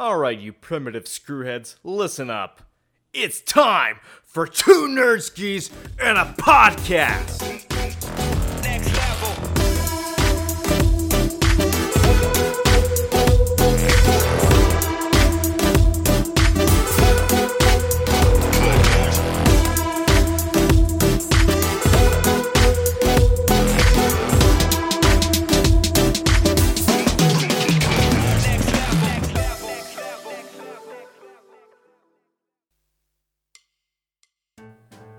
Alright, you primitive screwheads, listen up. It's time for two nerdskis and a podcast.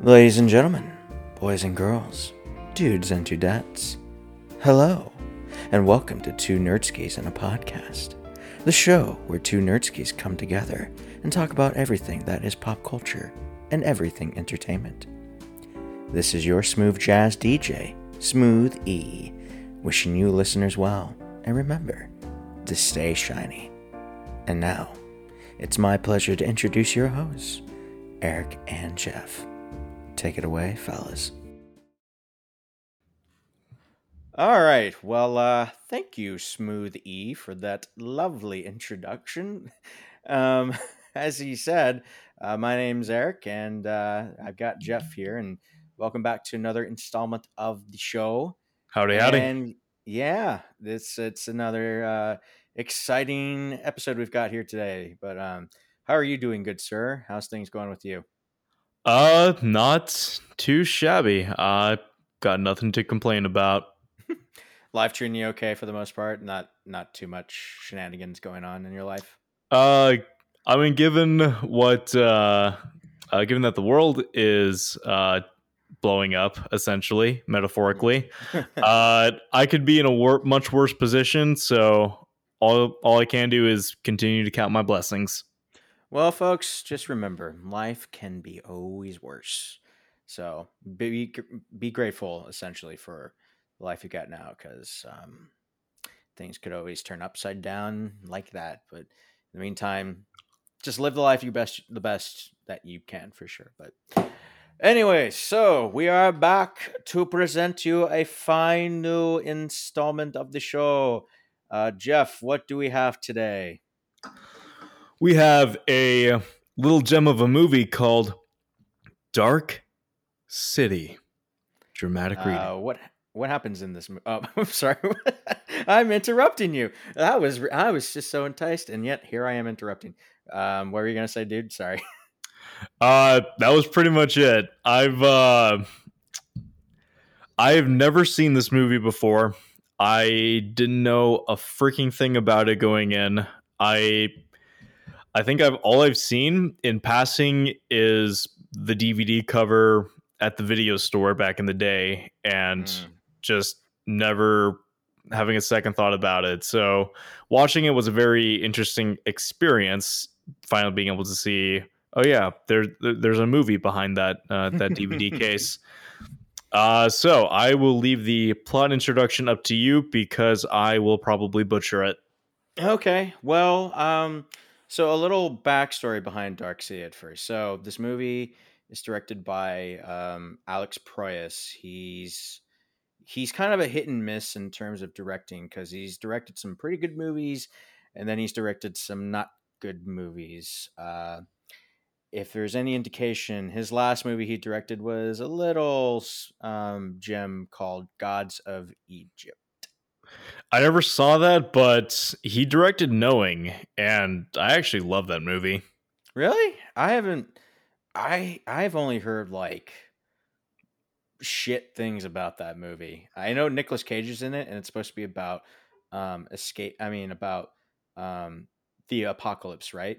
Ladies and gentlemen, boys and girls, dudes and dudettes, hello, and welcome to Two Nerdskis and a Podcast, the show where two nerdskis come together and talk about everything that is pop culture and everything entertainment. This is your smooth jazz DJ, Smooth E, wishing you listeners well, and remember to stay shiny. And now, it's my pleasure to introduce your hosts, Eric and Jeff. Take it away, fellas. All right. Well, uh, thank you, Smooth E, for that lovely introduction. Um, as he said, uh, my name's Eric, and uh, I've got Jeff here, and welcome back to another installment of the show. Howdy, howdy. And yeah, this it's another uh, exciting episode we've got here today. But um, how are you doing, good sir? How's things going with you? Uh, not too shabby. I got nothing to complain about. Life treating you okay for the most part? Not not too much shenanigans going on in your life. Uh, I mean, given what, uh, uh, given that the world is uh blowing up, essentially, metaphorically, uh, I could be in a wor- much worse position. So all all I can do is continue to count my blessings. Well, folks, just remember, life can be always worse. So be be grateful, essentially, for the life you got now, because um, things could always turn upside down like that. But in the meantime, just live the life you best the best that you can for sure. But anyway, so we are back to present you a fine new installment of the show. Uh, Jeff, what do we have today? We have a little gem of a movie called Dark City. Dramatic reading. Uh, what what happens in this? mo- Oh, I'm sorry. I'm interrupting you. I was I was just so enticed, and yet here I am interrupting. Um, what were you gonna say, dude? Sorry. Uh, that was pretty much it. I've uh, I have never seen this movie before. I didn't know a freaking thing about it going in. I I think I've all I've seen in passing is the DVD cover at the video store back in the day, and Mm. just never having a second thought about it. So watching it was a very interesting experience. Finally being able to see, oh yeah, there, there- there's a movie behind that uh, that DVD case. Uh, so I will leave the plot introduction up to you because I will probably butcher it. Okay. Well, um, so a little backstory behind Dark City at first. So this movie is directed by um, Alex Proyas. He's he's kind of a hit and miss in terms of directing because he's directed some pretty good movies, and then he's directed some not good movies. Uh, if there's any indication, his last movie he directed was a little um, gem called Gods of Egypt. I never saw that, but he directed Knowing, and I actually love that movie. Really? I haven't I I've only heard like shit things about that movie. I know Nicolas Cage is in it and it's supposed to be about um escape I mean about um the apocalypse, right?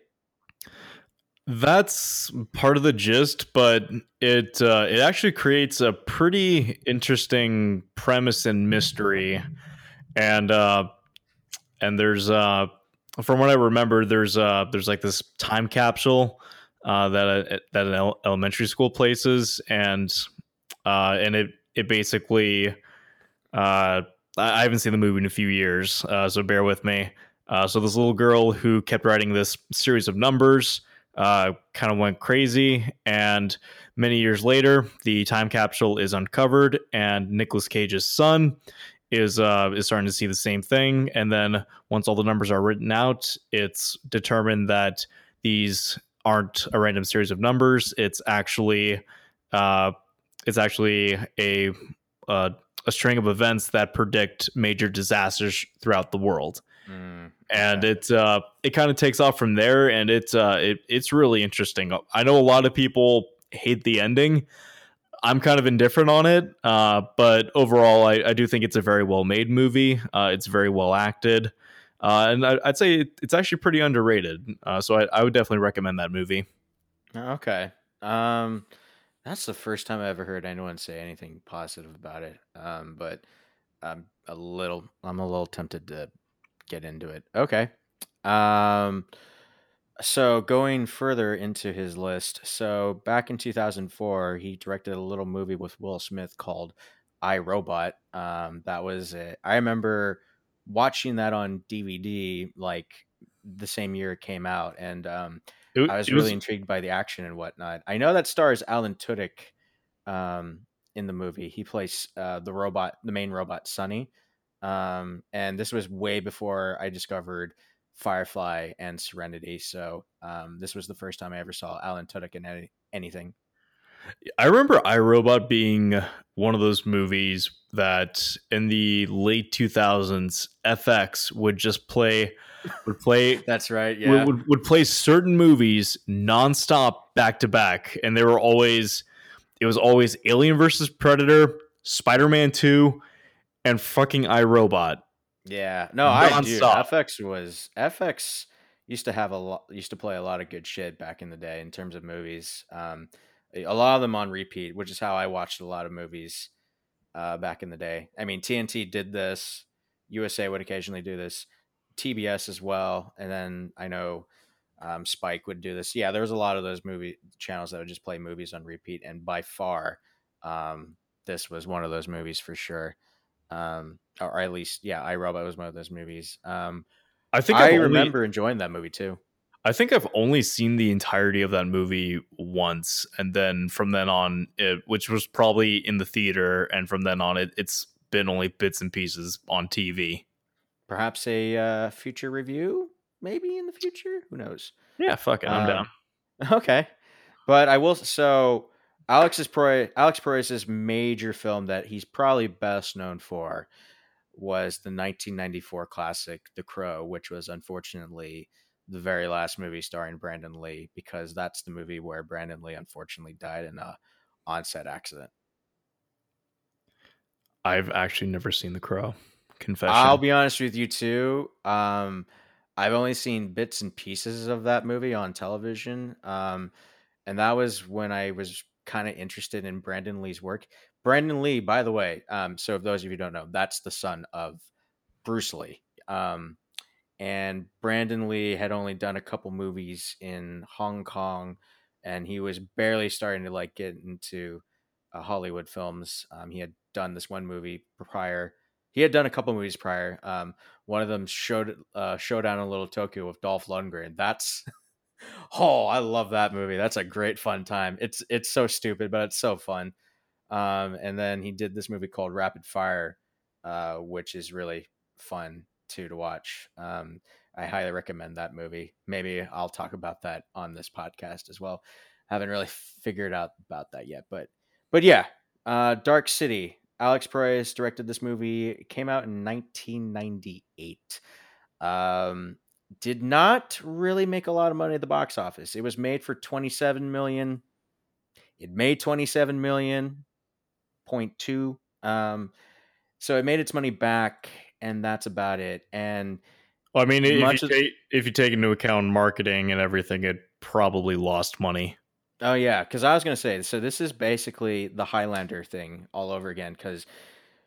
That's part of the gist, but it uh, it actually creates a pretty interesting premise and mystery, and uh, and there's uh, from what I remember, there's uh, there's like this time capsule uh, that a, that an el- elementary school places, and uh, and it it basically uh, I I haven't seen the movie in a few years, uh, so bear with me. Uh, so this little girl who kept writing this series of numbers uh, kind of went crazy, and many years later, the time capsule is uncovered, and Nicolas Cage's son is uh, is starting to see the same thing, and then once all the numbers are written out, it's determined that these aren't a random series of numbers. It's actually uh, it's actually a uh, a string of events that predict major disasters throughout the world Mm, and okay. it uh, it kind of takes off from there, and it's uh, it, it's really interesting. I know a lot of people hate the ending. I'm kind of indifferent on it, uh, but overall, I, I do think it's a very well made movie. Uh, it's very well acted, uh, and I, I'd say it, it's actually pretty underrated. Uh, so I, I would definitely recommend that movie. Okay. Um, that's the first time I ever heard anyone say anything positive about it. Um, but I'm a little, I'm a little tempted to get into it. Okay. Um, so going further into his list, so back in 2004, he directed a little movie with Will Smith called I Robot. Um, that was it. I remember watching that on DVD like the same year it came out, and um, It, I was really was intrigued by the action and whatnot. I know that stars Alan Tudyk um, in the movie. He plays uh, the robot, the main robot, Sonny. Um, and this was way before I discovered Firefly and Serenity. So um, this was the first time I ever saw Alan Tudyk in any, anything. I remember iRobot being one of those movies that in the late 2000s FX would just play would play That's right. would- Yeah. would, would play certain movies nonstop back to back and they were always it was always Alien versus Predator, Spider-Man 2 and fucking iRobot. Yeah. No, I do. FX was FX used to have a lot used to play a lot of good shit back in the day in terms of movies. Um a lot of them on repeat, which is how I watched a lot of movies uh back in the day. I mean TNT did this, USA would occasionally do this, TBS as well, and then I know um, Spike would do this. Yeah, there was a lot of those movie channels that would just play movies on repeat, and by far, um, this was one of those movies for sure um, or at least yeah, I iRobot was one of those movies. Um, I think I I've only- remember enjoying that movie too. I think I've only seen the entirety of that movie once, and then from then on, it, which was probably in the theater, and from then on, it, it's been only bits and pieces on TV. Perhaps a uh, future review, maybe in the future. Who knows? Yeah, fuck it, I'm Um, down. Okay, but I will. So Alex's Pro, Alex Proyas's major film that he's probably best known for was the 1994 classic The Crow, which was unfortunately the very last movie starring Brandon Lee, because that's the movie where Brandon Lee unfortunately died in a on-set accident. I've actually never seen The Crow. Confession. I'll be honest with you too. Um, I've only seen bits and pieces of that movie on television. Um, and that was when I was kind of interested in Brandon Lee's work. Brandon Lee, by the way, um, so if those of you don't know, that's the son of Bruce Lee. Um, and Brandon Lee had only done a couple movies in Hong Kong, and he was barely starting to like get into uh, Hollywood films. Um, he had done this one movie prior. He had done a couple movies prior. Um, one of them showed uh, Showdown in Little Tokyo with Dolph Lundgren. That's oh, I love that movie. That's a great fun time. It's it's so stupid, but it's so fun. Um, and then he did this movie called Rapid Fire, uh, which is really fun too to watch. Um, I highly recommend that movie. Maybe I'll talk about that on this podcast as well. Haven't really figured out about that yet, but but yeah, uh, Dark City. Alex Proyas directed this movie. It came out in 1998. Um, did not really make a lot of money at the box office. It was made for 27 million. It made 27 million point two. Um, so it made its money back, and that's about it. And Well, I mean, if much you, take, if you take into account marketing and everything, it probably lost money. Oh yeah, because I was gonna say, so this is basically the Highlander thing all over again. Because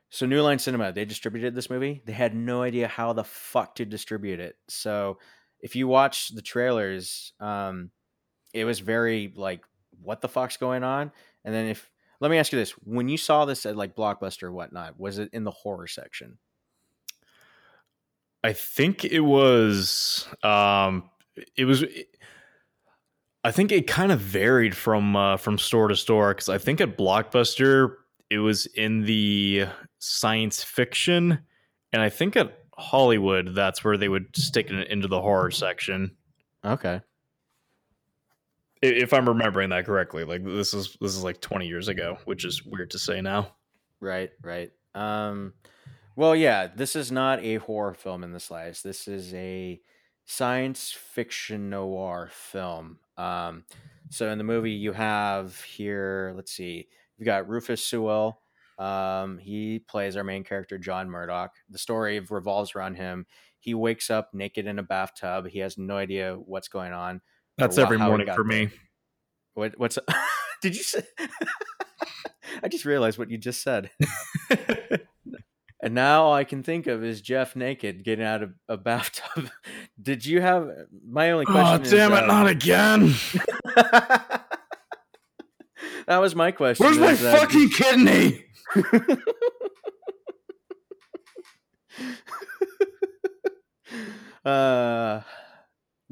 so New Line Cinema, they distributed this movie. They had no idea how the fuck to distribute it. So if you watch the trailers, um, it was very like, what the fuck's going on? And then if let me ask you this: when you saw this at like Blockbuster or whatnot, was it in the horror section? I think it was. Um, it was. I think it kind of varied from uh, from store to store because I think at Blockbuster it was in the science fiction, and I think at Hollywood that's where they would stick it into the horror section. Okay. If I'm remembering that correctly, like this is this is like 20 years ago, which is weird to say now. Right, right. Um, well, yeah, this is not a horror film in the slightest. This is a science fiction noir film. Um, so in the movie, you have here, let's see, you've got Rufus Sewell. Um, he plays our main character, John Murdoch. The story revolves around him. He wakes up naked in a bathtub. He has no idea what's going on. That's every morning for me. What? What's? did you say? I just realized what you just said. And now all I can think of is Jeff naked getting out of a bathtub. Did you have my only question? oh is, damn it! uh, Not again. that was my question. Where's my is, uh, fucking kidney? uh,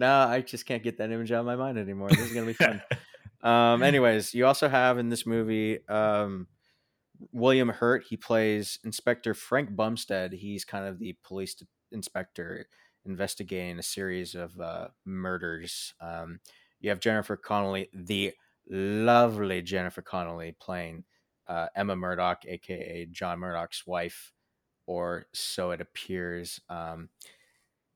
now I just can't get that image out of my mind anymore. This is gonna be fun. um, anyways, you also have in this movie um, William Hurt. He plays Inspector Frank Bumstead. He's kind of the police inspector investigating a series of uh, murders. Um, you have Jennifer Connelly, the lovely Jennifer Connelly, playing uh, Emma Murdoch, aka John Murdoch's wife, or so it appears. Um,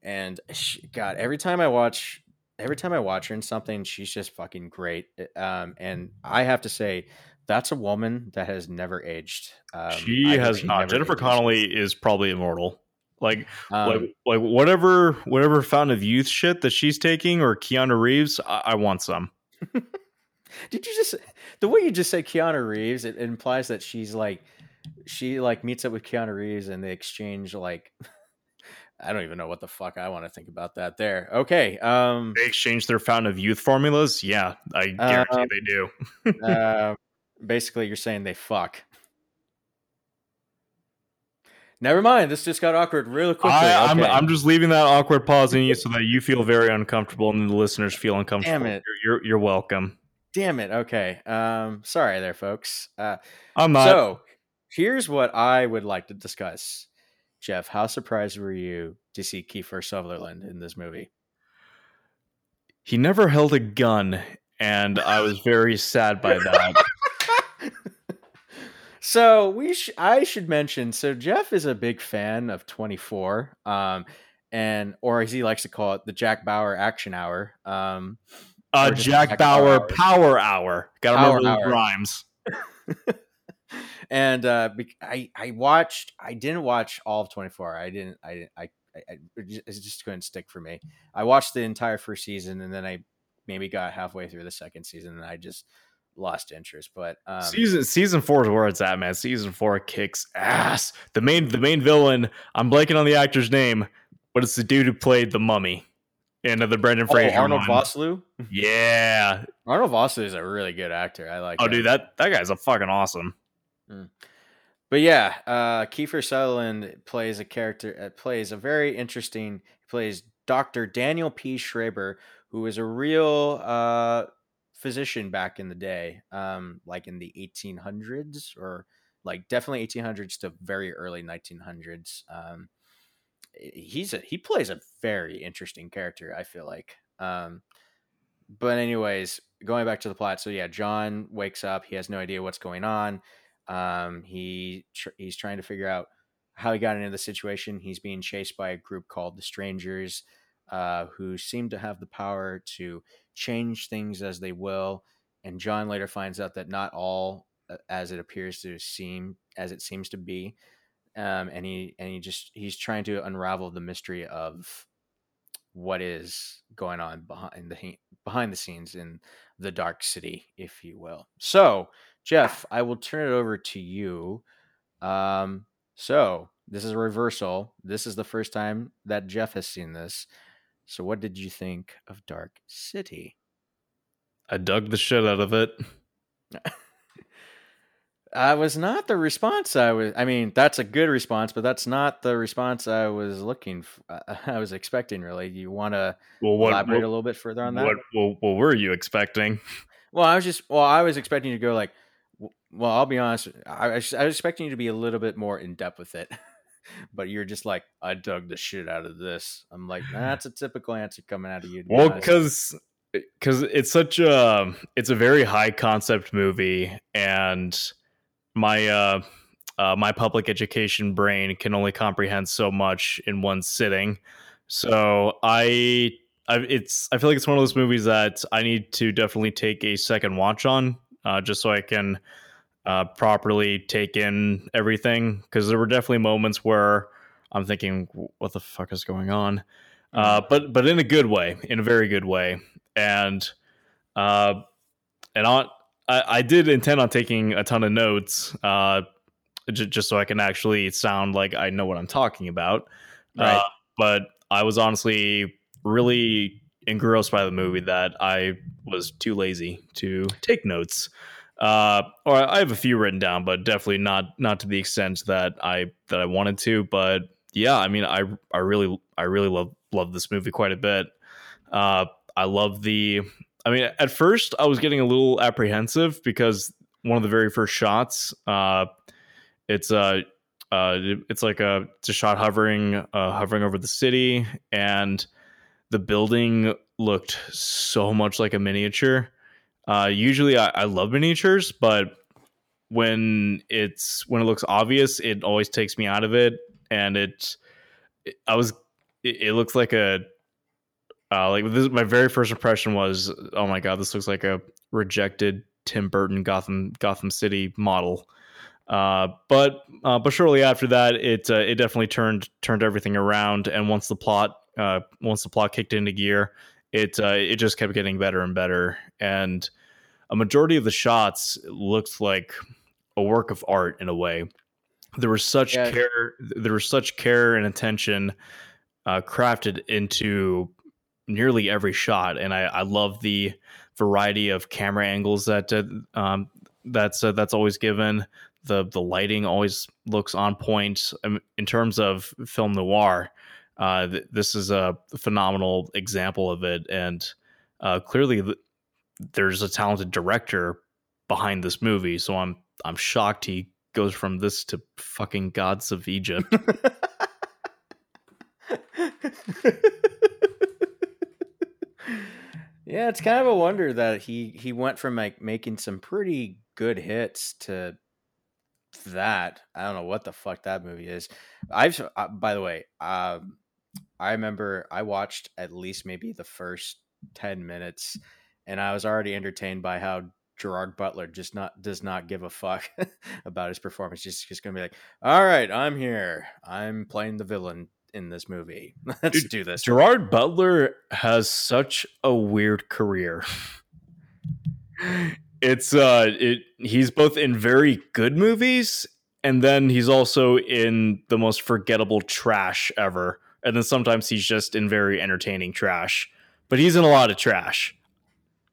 and she, God, every time I watch, every time I watch her in something, she's just fucking great. Um, and I have to say, that's a woman that has never aged. Um, she I has she not. Jennifer ages. Connelly is probably immortal. Like, Um, like, like whatever, whatever fountain of youth shit that she's taking, or Keanu Reeves, I, I want some. Did you just the way you just say Keanu Reeves? It implies that she's like she like meets up with Keanu Reeves and they exchange like I don't even know what the fuck I want to think about that. There, okay. Um, They exchange their fountain of youth formulas. Yeah, I guarantee Um, they do. uh, basically, you're saying they fuck. Never mind. This just got awkward really quickly. I, I'm. I'm just leaving that awkward pause in you so that you feel very uncomfortable and the listeners feel uncomfortable. Damn it. You're, you're, you're welcome. Damn it. Okay. Um, sorry there, folks. Uh, I'm not. So, here's what I would like to discuss. Jeff, how surprised were you to see Kiefer Sutherland in this movie? he never held a gun, and I was very sad by that. so we sh- I should mention so Jeff is a big fan of 24 um and or as he likes to call it the Jack Bauer action hour um Uh, Jack Jack Bauer Bauer. Power Hour. Gotta remember those rhymes. and uh I I watched I didn't watch all of 24 I didn't I didn't I, I, it just couldn't stick for me I watched the entire first season and then I maybe got halfway through the second season and I just lost interest but um season season four is where it's at, man. Season four kicks ass. The main the main villain. I'm blanking on the actor's name, but it's the dude who played the Mummy in the Brendan oh, Fraser Arnold one. Vosloo Yeah. Arnold Vosloo is a really good actor I like Oh, him. dude, that that guy's a fucking awesome. But yeah, uh, Kiefer Sutherland plays a character, uh, plays a very interesting, plays Dr. Daniel P. Schreber, who was a real uh, physician back in the day, um, like in the 1800s or like definitely 1800s to very early 1900s. Um, he's a, he plays a very interesting character, I feel like. Um, but anyways, going back to the plot. So yeah, John wakes up. He has no idea what's going on. Um, he tr- he's trying to figure out how he got into the situation. He's being chased by a group called the Strangers, uh, who seem to have the power to change things as they will. And John later finds out that not all uh, as it appears to seem as it seems to be. Um, and he and he just he's trying to unravel the mystery of what is going on behind the behind the scenes in the dark city, if you will. So, Jeff, I will turn it over to you. Um, so this is a reversal. This is the first time that Jeff has seen this. So, what did you think of Dark City? I dug the shit out of it. I was not the response I was. I mean, that's a good response, but that's not the response I was looking. For, I was expecting. Really, you want to Well, what elaborate a little bit further on that? what, what, what were you expecting? Well, I was just well, I was expecting you to go like, Well, I'll be honest. I, I was I was expecting you to be a little bit more in depth with it, but you're just like, I dug the shit out of this. I'm like, that's a typical answer coming out of you. be Well, because because it's such a it's a very high concept movie, and my uh, uh my public education brain can only comprehend so much in one sitting. So I. I, it's. I feel like it's one of those movies that I need to definitely take a second watch on, uh, just so I can uh, properly take in everything. Because there were definitely moments where I'm thinking, "What the fuck is going on?" uh, but but in a good way, in a very good way, and uh, and on I, I did intend on taking a ton of notes, uh, j- just so I can actually sound like I know what I'm talking about. Right. Uh, but I was honestly really engrossed by the movie that I was too lazy to take notes. Uh, or I have a few written down, but definitely not not to the extent that I that I wanted to. But yeah, I mean, I I really I really love love this movie quite a bit. Uh, I love the. I mean, at first I was getting a little apprehensive because one of the very first shots, uh, it's uh, uh, it's like a it's a shot hovering uh, hovering over the city, and the building looked so much like a miniature. Uh, usually, I, I love miniatures, but when it's when it looks obvious, it always takes me out of it, and it, I was it, it looks like a uh, like this. My very first impression was, oh my god, this looks like a rejected Tim Burton Gotham Gotham City model. Uh, but uh, but shortly after that, it uh, it definitely turned turned everything around. And once the plot uh, once the plot kicked into gear, it uh, it just kept getting better and better. And a majority of the shots looked like a work of art in a way. There was such Yeah. care. There was such care and attention uh, crafted into nearly every shot, and I, I love the variety of camera angles that uh, um, that's uh, that's always given. The the lighting always looks on point Um, in terms of film noir. Uh, th- this is a phenomenal example of it, and uh, clearly th- there's a talented director behind this movie. So I'm I'm shocked he goes from this to fucking Gods of Egypt. yeah, it's kind of a wonder that he he went from like making some pretty good hits to that. I don't know what the fuck that movie is. I've uh, by the way, um, I remember I watched at least maybe the first ten minutes, and I was already entertained by how Gerard Butler just not does not give a fuck about his performance. Just just gonna be like, all right, I'm here. I'm playing the villain in this movie. Let's Dude, do this. Gerard Butler has such a weird career. It's uh it he's both in very good movies and then he's also in the most forgettable trash ever. And then sometimes he's just in very entertaining trash. But he's in a lot of trash.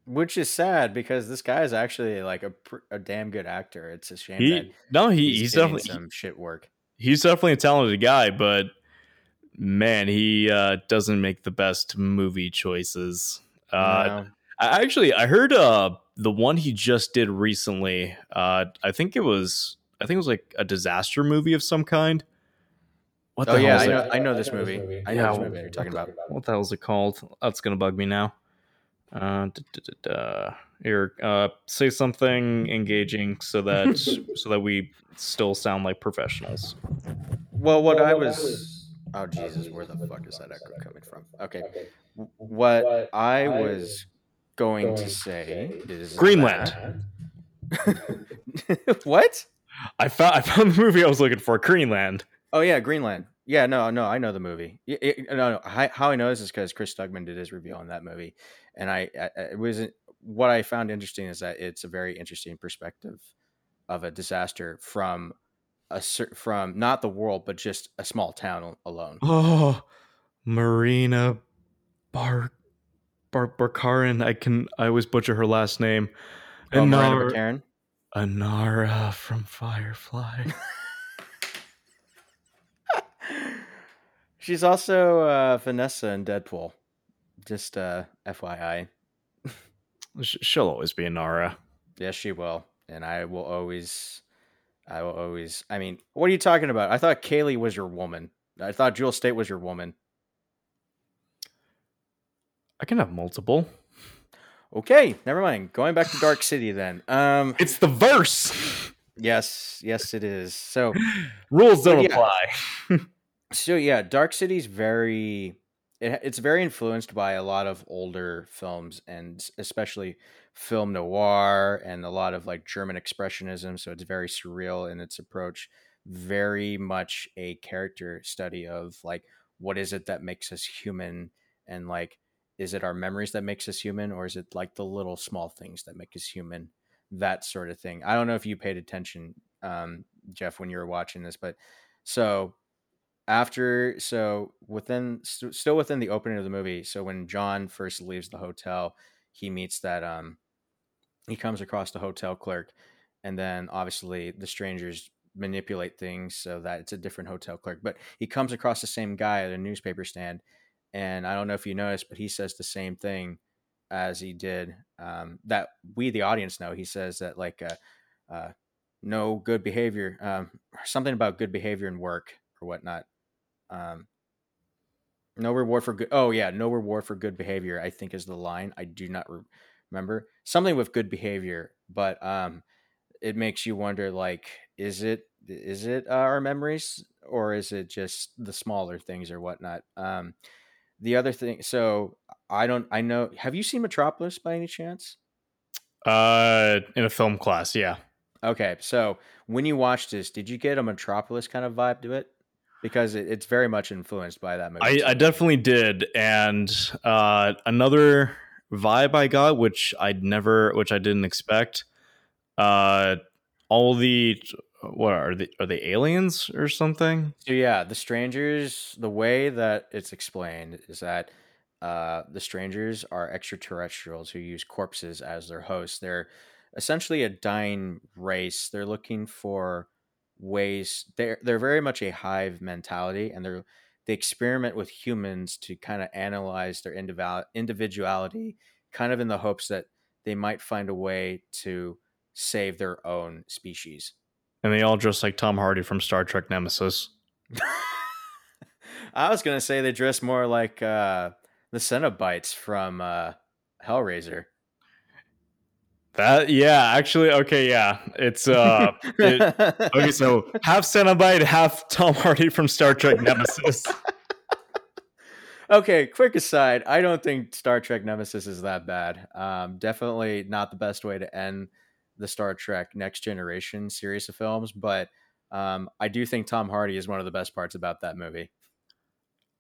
which is sad because this guy is actually like a, a damn good actor. It's a shame that He no, he, he's, he's, definitely some shit work. he's definitely a talented guy, but man, he uh doesn't make the best movie choices. Uh No. I actually I heard uh the one he just did recently. Uh I think it was I think it was like a disaster movie of some kind. What oh yeah, is I it? know, I know this movie. I know Yeah, this movie you're talking about. What the hell is it called? That's gonna bug me now. Uh. Here, uh, say something engaging so that so that we still sound like professionals. Well, what I was. Oh Jesus, where the fuck is that echo coming from? Okay, what I was going to say is Greenland. what? I found I found the movie I was looking for. Greenland. Oh yeah, Greenland. Yeah, no, no, I know the movie. Y- y- no, no. How, how I know this is because Chris Stuckmann did his review on that movie, and I, I it wasn't what I found interesting is that it's a very interesting perspective of a disaster from a from not the world, but just a small town alone. Oh, Morena Bar Bar Barkarin. I can I always butcher her last name. Oh, Miranda Anar- Baccarin? Inara from Firefly. She's also uh, Vanessa in Deadpool. Just uh, FYI. She'll always be Inara. Yes, she will. and I will always, I will always. I mean, what are you talking about? I thought Kaylee was your woman. I thought Jewel Staite was your woman. I can have multiple. Okay, never mind. Going back to Dark City then. Um, It's the verse. yes, yes, it is. So, Rules don't Yeah. apply. so yeah, Dark City's very it, it's very influenced by a lot of older films and especially film noir and a lot of like German expressionism. So it's very surreal in its approach. Very much a character study of like what is it that makes us human and like is it our memories that makes us human or is it like the little small things that make us human that sort of thing i don't know if you paid attention um, jeff when you were watching this but so after so within st- still within the opening of the movie so when john first leaves the hotel he meets that um he comes across the hotel clerk and then obviously the strangers manipulate things so that it's a different hotel clerk but he comes across the same guy at a newspaper stand and i don't know if you noticed but he says the same thing as he did um, that we the audience know. He says that like uh, uh, no good behavior um, something about good behavior in work or whatnot um, no reward for good. Oh yeah, no reward for good behavior. I think is the line. I do not re- remember something with good behavior, but um, it makes you wonder. Like, is it is it uh, our memories or is it just the smaller things or whatnot? Um, the other thing. So I don't. I know. Have you seen Metropolis by any chance? Uh, in a film class, yeah. Okay, so when you watched this, did you get a Metropolis kind of vibe to it? Because it, it's very much influenced by that movie. I. I definitely did, and uh, another vibe I got, which I'd never, which I didn't expect. Uh, all the what are they? Are they aliens or something? So yeah, the strangers. The way that it's explained is that uh, the strangers are extraterrestrials who use corpses as their hosts. They're essentially a dying race. They're looking for ways. They're they're very much a hive mentality, and they're they experiment with humans to kind of analyze their individual individuality, kind of in the hopes that they might find a way to save their own species. And they all dress like Tom Hardy from Star Trek Nemesis. I was gonna say they dress more like uh, the Cenobites from uh, Hellraiser. That yeah, actually, okay, yeah, it's uh, it- okay. So half Cenobite, half Tom Hardy from Star Trek Nemesis. okay, quick aside. I don't think Star Trek Nemesis is that bad. Um, definitely not the best way to end the Star Trek Next Generation series of films, but um, I do think Tom Hardy is one of the best parts about that movie.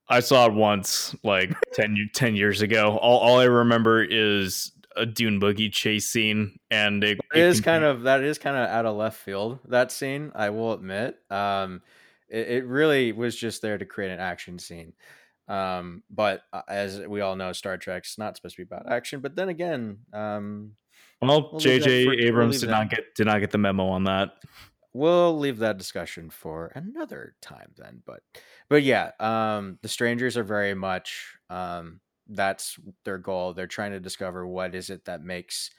I saw it once, like 10, 10 years ago. All, all I remember is a Dune boogie chase scene, and it, It is kind of that is kind of out of left field that scene. I will admit, um, it, it really was just there to create an action scene. Um, but uh, as we all know, Star Trek's not supposed to be about action. But then again, um, well. we'll J.J. for- we'll Abrams did that. not get did not get the memo on that. we'll leave that discussion for another time then but but yeah um the strangers are very much um that's their goal they're trying to discover what is it that makes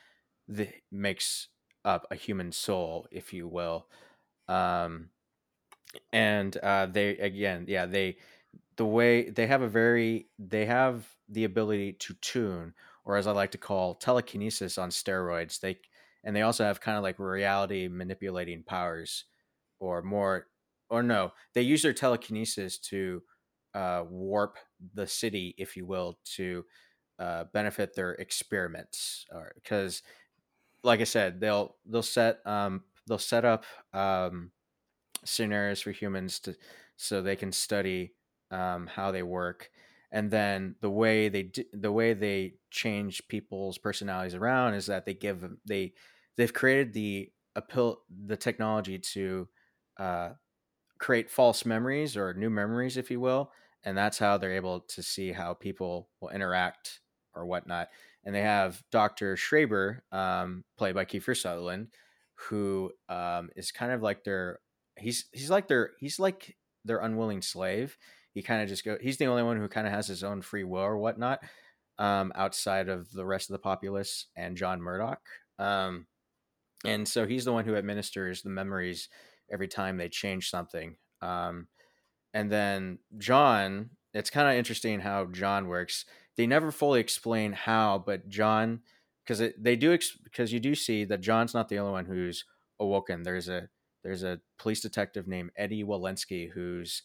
the makes up a human soul if you will um and uh they again yeah they the way they have a very they have the ability to tune or as i like to call telekinesis on steroids they and they also have kind of like reality manipulating powers or more or no they use their telekinesis to uh, warp the city if you will to uh, benefit their experiments because like i said they'll they'll set um they'll set up um scenarios for humans to so they can study um, how they work and then the way they the way they change people's personalities around is that they give they they've created the appeal the technology to uh, create false memories or new memories if you will and that's how they're able to see how people will interact or whatnot and they have dr schreber um, played by kiefer sutherland who um, is kind of like their he's he's like their he's like their unwilling slave he kind of just go he's the only one who kind of has his own free will or whatnot um, outside of the rest of the populace and john murdoch um, and so he's the one who administers the memories every time they change something. Um, and then John, it's kind of interesting how John works. They never fully explain how, but John, because they do, because you do see that John's not the only one who's awoken. There's a there's a police detective named Eddie Walenski who's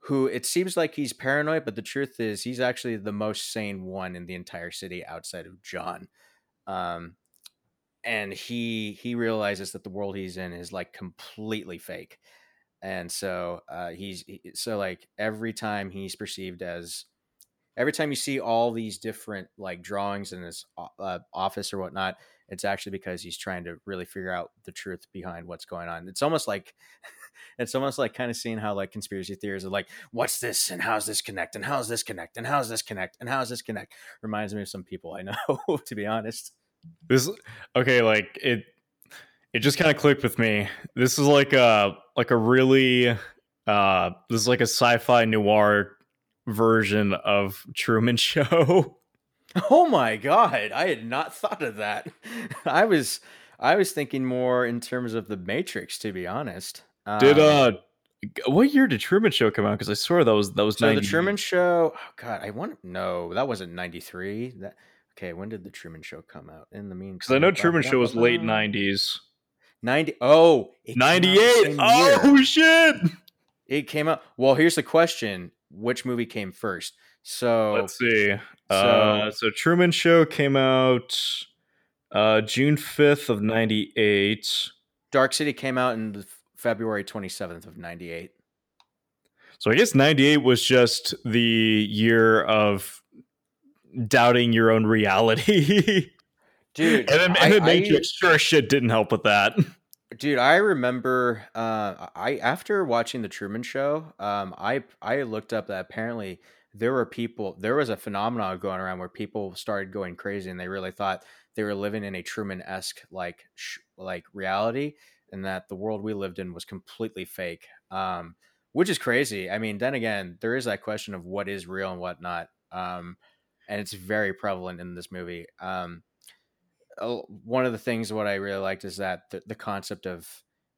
who it seems like he's paranoid, but the truth is he's actually the most sane one in the entire city outside of John. Um, and he he realizes that the world he's in is like completely fake and so uh, he's he, so like every time he's perceived as every time you see all these different like drawings in his uh, office or whatnot it's actually because he's trying to really figure out the truth behind what's going on. It's almost like it's almost like kind of seeing how like conspiracy theories are like what's this? And how's this connect? And how's this connect? And how's this connect? And how's this connect? Reminds me of some people i know to be honest. This okay like it it just kind of clicked with me. This is like a like a really uh this is like a sci-fi noir version of truman show. Oh my god i had not thought of that. I was i was thinking more in terms of the matrix to be honest. Did Um, uh what year did truman show come out? Because i swear that was that was so 90 the truman show oh god i want no that wasn't 93 that okay when did the truman show come out? In the meantime because i know truman show was late 90s 90 oh it came out the 98 oh year. shit. It came out well here's the question which movie came first? So let's see. uh so truman show came out uh june 5th of 98 dark city came out in the february 27th of 98 so i guess 98 was just the year of doubting your own reality dude and then, I- and then I- matrix sure shit didn't help with that. Dude i remember uh i after watching the truman show um i i looked up that apparently there were people there was a phenomenon going around where people started going crazy and they really thought they were living in a truman-esque like sh- like reality and that the world we lived in was completely fake um which is crazy. I mean then again there is that question of what is real and what not um and it's very prevalent in this movie um one of the things what I really liked is that the, the concept of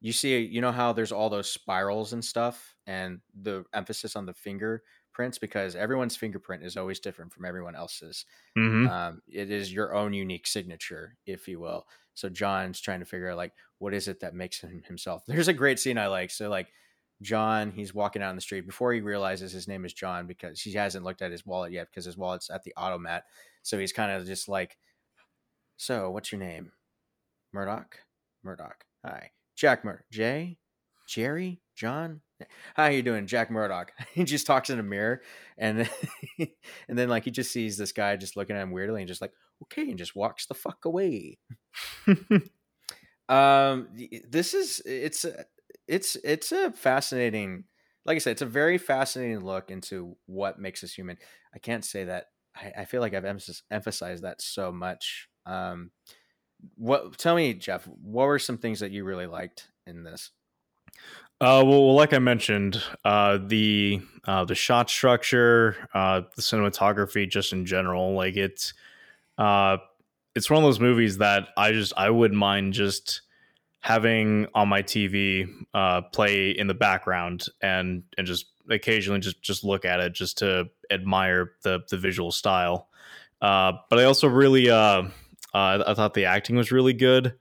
you see you know how there's all those spirals and stuff and the emphasis on the fingerprints? Because everyone's fingerprint is always different from everyone else's. Hmm um, it is your own unique signature if you will. So john's trying to figure out like what is it that makes him himself? There's a great scene i like. So like john he's walking out in the street. Before he realizes his name is john because he hasn't looked at his wallet yet because his wallet's at the automat. So he's kind of just like so what's your name? Murdoch? Murdoch. Hi. Jack murdoch jay? Jerry? John? How you doing? Jack murdoch. He just talks in a mirror and then, and then like he just sees this guy just looking at him weirdly and just like okay and just walks the fuck away. Um this is it's it's it's a fascinating like i said it's a very fascinating look into what makes us human. I can't say that i, I feel like i've emphasized that so much um what tell me jeff what were some things that you really liked in this Uh, well, like I mentioned, uh, the uh, the shot structure, uh, the cinematography, just in general, like it's uh, it's one of those movies that I just I wouldn't mind just having on my TV uh, play in the background and and just occasionally just just look at it just to admire the the visual style. Uh, but I also really uh, I thought the acting was really good.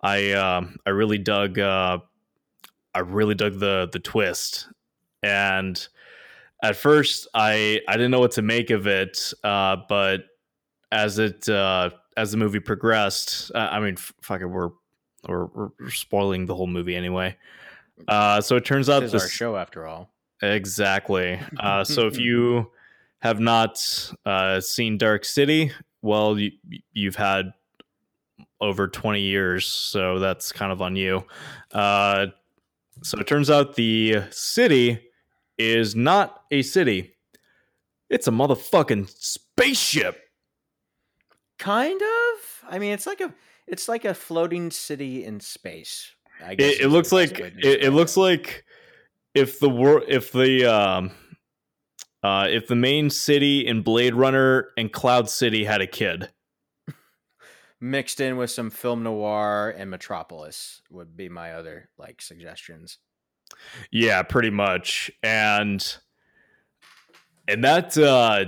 I uh, I really dug. Uh, I really dug the the twist, and at first I I didn't know what to make of it, uh, but as it uh, as the movie progressed, uh, I mean, f- fuck we're, we're we're spoiling the whole movie anyway. Uh, so it turns out this is this our show after all exactly. Uh, so if you have not uh, seen Dark City, well, you, you've had over 20 years, so that's kind of on you. Uh, so it turns out the city is not a city, it's a motherfucking spaceship. kind of i mean it's like a it's like a floating city in space I guess It, it looks like it, it looks like if the world if the um uh if the main city in Blade Runner and Cloud City had a kid. mixed in with some film noir and Metropolis would be my other like suggestions. Yeah, pretty much. And and that uh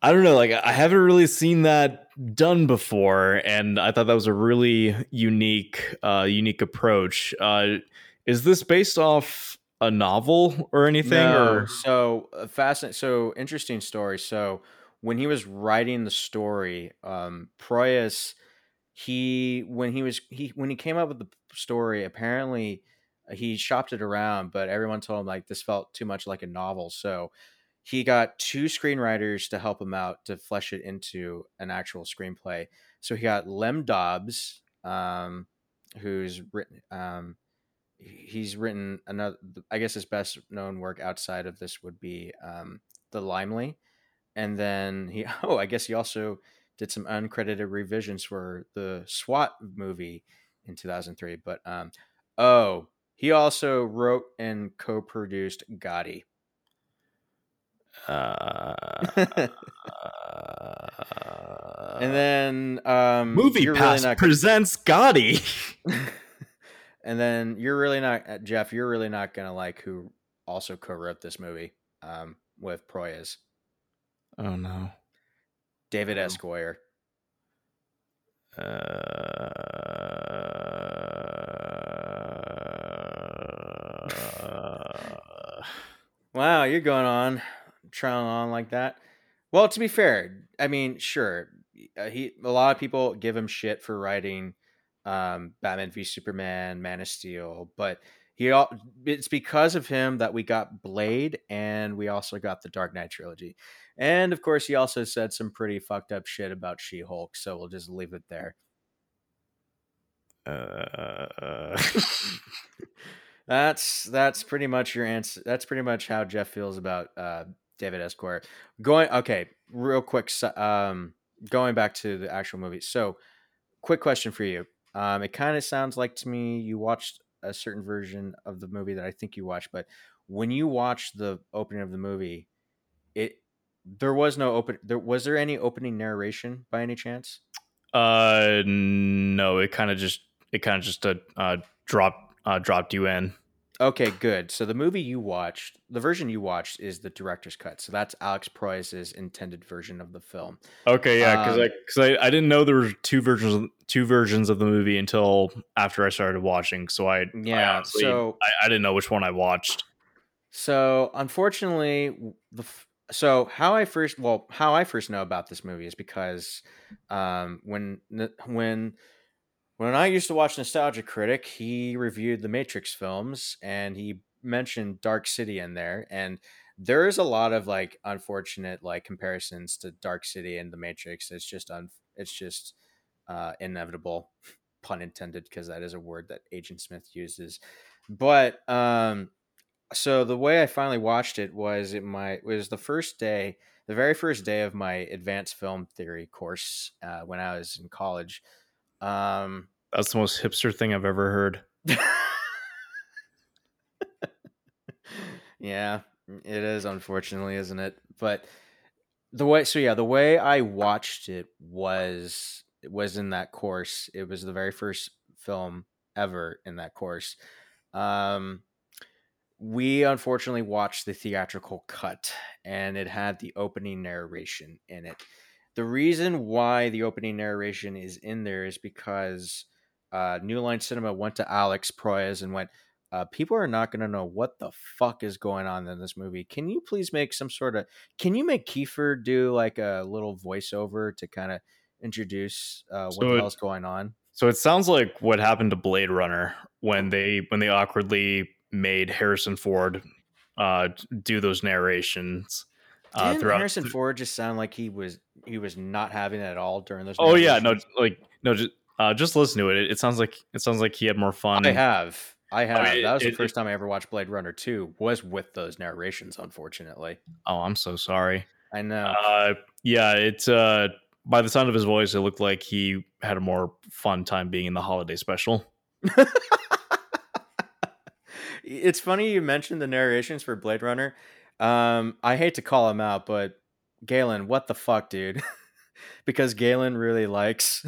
I don't know, like I haven't really seen that done before and I thought that was a really unique uh unique approach. Uh is this based off a novel or anything No, or so uh, fascinating. So interesting story. So when he was writing the story, um, Proyas, he when he was he when he came up with the story, apparently uh, he shopped it around, but everyone told him like this felt too much like a novel. So he got two screenwriters to help him out to flesh it into an actual screenplay. So he got Lem Dobbs, um, who's written. Um, he's written another i guess his best known work outside of this would be um the Limey and then he oh i guess he also did some uncredited revisions for the swat movie in 2003 but um oh he also wrote and co-produced gotti uh, and then um Movie Pass really presents Gotti. and then you're really not uh, jeff you're really not gonna like who also co-wrote this movie um with proyas oh no. david s goyer Uh, Wow, you're going on, trailing on like that. Well, to be fair, I mean, sure, uh, he a lot of people give him shit for writing um, Batman v Superman, Man of Steel, but he al- it's because of him that we got Blade and we also got the Dark Knight trilogy. And of course, he also said some pretty fucked up shit about She Hulk, so we'll just leave it there. uh, That's that's pretty much your answer. That's pretty much how Jeff feels about uh, David S. Goyer. Going okay, real quick. s- Um, going back to the actual movie. So, quick question for you. Um, it kind of sounds like to me you watched a certain version of the movie that I think you watched, but when you watched the opening of the movie, it there was no open. There was there any opening narration by any chance? uh, no, it kind of just it kind of just uh, uh dropped uh dropped you in. Okay, good. So the movie you watched, the version you watched, is the director's cut. So that's Alex Proyas's intended version of the film. Okay, yeah, because Um, I because I, I didn't know there were two versions of, two versions of the movie until after I started watching. So I I Yeah. honestly- so I, I didn't know which one I watched. so unfortunately, the so how I first well how I first know about this movie is because um, when when when I used to watch Nostalgia Critic, he reviewed the Matrix films and he mentioned Dark City in there, and there is a lot of like unfortunate like comparisons to Dark City and the Matrix. It's just un it's just uh, inevitable, pun intended, because that is a word that Agent Smith uses. But um, so the way I finally watched it was it my was the first day, the very first day of my advanced film theory course uh, when I was in college. Um, That's the most hipster thing I've ever heard. yeah, it is unfortunately, isn't it? But the way so yeah, the way I watched it was it was in that course. It was the very first film ever in that course. Um we unfortunately watched the theatrical cut and it had the opening narration in it. The reason why the opening narration is in there is because uh, New Line Cinema went to Alex Proyas and went, uh, people are not going to know what the fuck is going on in this movie. Can you please make some sort of, can you make Kiefer do like a little voiceover to kind of introduce uh, what So the hell's going on? So it sounds like what happened to Blade Runner when they when they awkwardly made Harrison Ford uh, do those narrations uh, Didn't. Harrison Ford just sound like he was he was not having it at all during those? oh yeah, no, like no, just uh, just listen to it. it. It sounds like it sounds like he had more fun. I have. I have. mean, that was it- the first time I ever watched Blade Runner 2 was with those narrations, unfortunately. Oh, I'm so sorry. I know. Uh, yeah, it's uh, by the sound of his voice, it looked like he had a more fun time being in the holiday special. it's funny you mentioned the narrations for Blade Runner. Um, I hate to call him out, but Galen, what the fuck, dude? because Galen really likes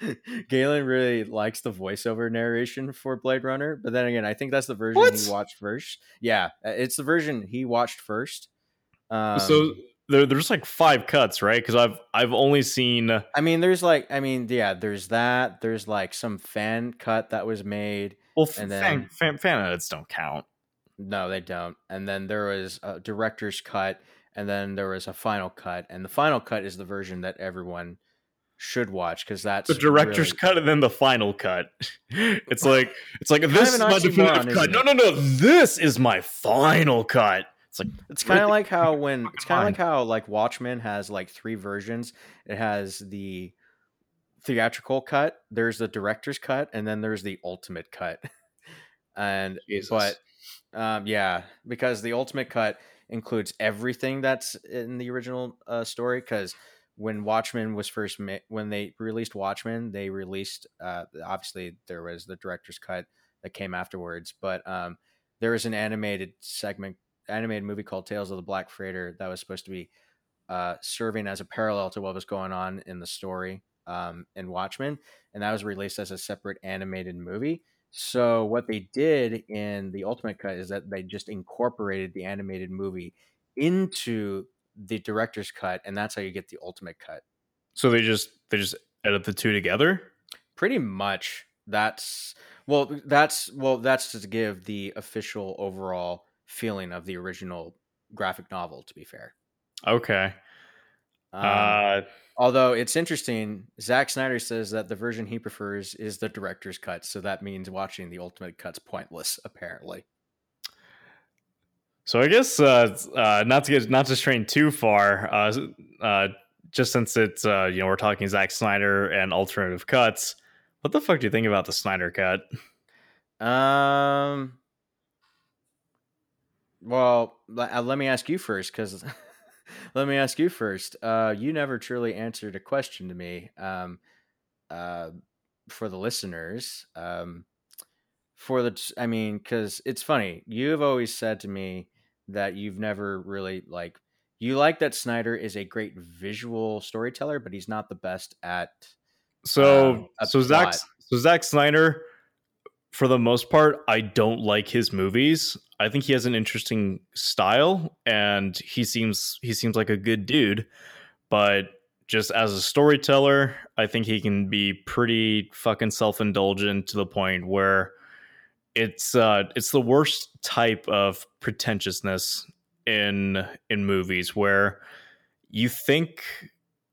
Galen really likes the voiceover narration for Blade Runner. But then again, I think that's the version What? he watched first. Yeah, uh, it's the version he watched first. Um, so there, there's like five cuts, right? Because I've I've only seen I mean, there's like, I mean, yeah, there's that. There's like some fan cut that was made. well, And fan, then- fan fan edits don't count. No, they don't. And then there was a director's cut, and then there was a final cut, and the final cut is the version that everyone should watch because that's The director's really- cut and then the final cut. It's like it's like this is my definitive cut. No, no, no. This is my final cut. It's like It's kind of Really? like how when it's kind of like how like Watchmen has like three versions. It has the theatrical cut, there's the director's cut, and then there's the ultimate cut. and Jesus. but um, yeah, because the ultimate cut includes everything that's in the original uh, story. Because when Watchmen was first ma- when they released Watchmen, they released uh, obviously there was the director's cut that came afterwards, but um, there was an animated segment, animated movie called Tales of the Black Freighter that was supposed to be uh, serving as a parallel to what was going on in the story um, in Watchmen, and that was released as a separate animated movie. So what they did in the ultimate cut is that they just incorporated the animated movie into the director's cut, and that's how you get the ultimate cut. so they just they just edit the two together. Pretty much. That's well. That's well. That's to give the official overall feeling of the original graphic novel. To be fair. Okay. Um, uh, Although it's interesting, Zack Snyder says that the version he prefers is the director's cut, so that means watching the ultimate cut's pointless. Apparently, so I guess uh, uh, not to get not to strain too far. Uh, uh, just since it's uh, you know we're talking Zack Snyder and alternative cuts. What the fuck do you think about the Snyder cut? um, well, uh, let me ask you first, because let me ask you first. Uh, you never truly answered a question to me. Um, uh, for the listeners, um, for the, I mean, because it's funny. You've always said to me that you've never really like you like that Snyder is a great visual storyteller, but he's not the best at So Um, so Zack so Zack Snyder, for the most part, I don't like his movies. I think he has an interesting style, and he seems he seems like a good dude. But just as a storyteller, I think he can be pretty fucking self indulgent to the point where it's uh it's the worst type of pretentiousness in in movies where you think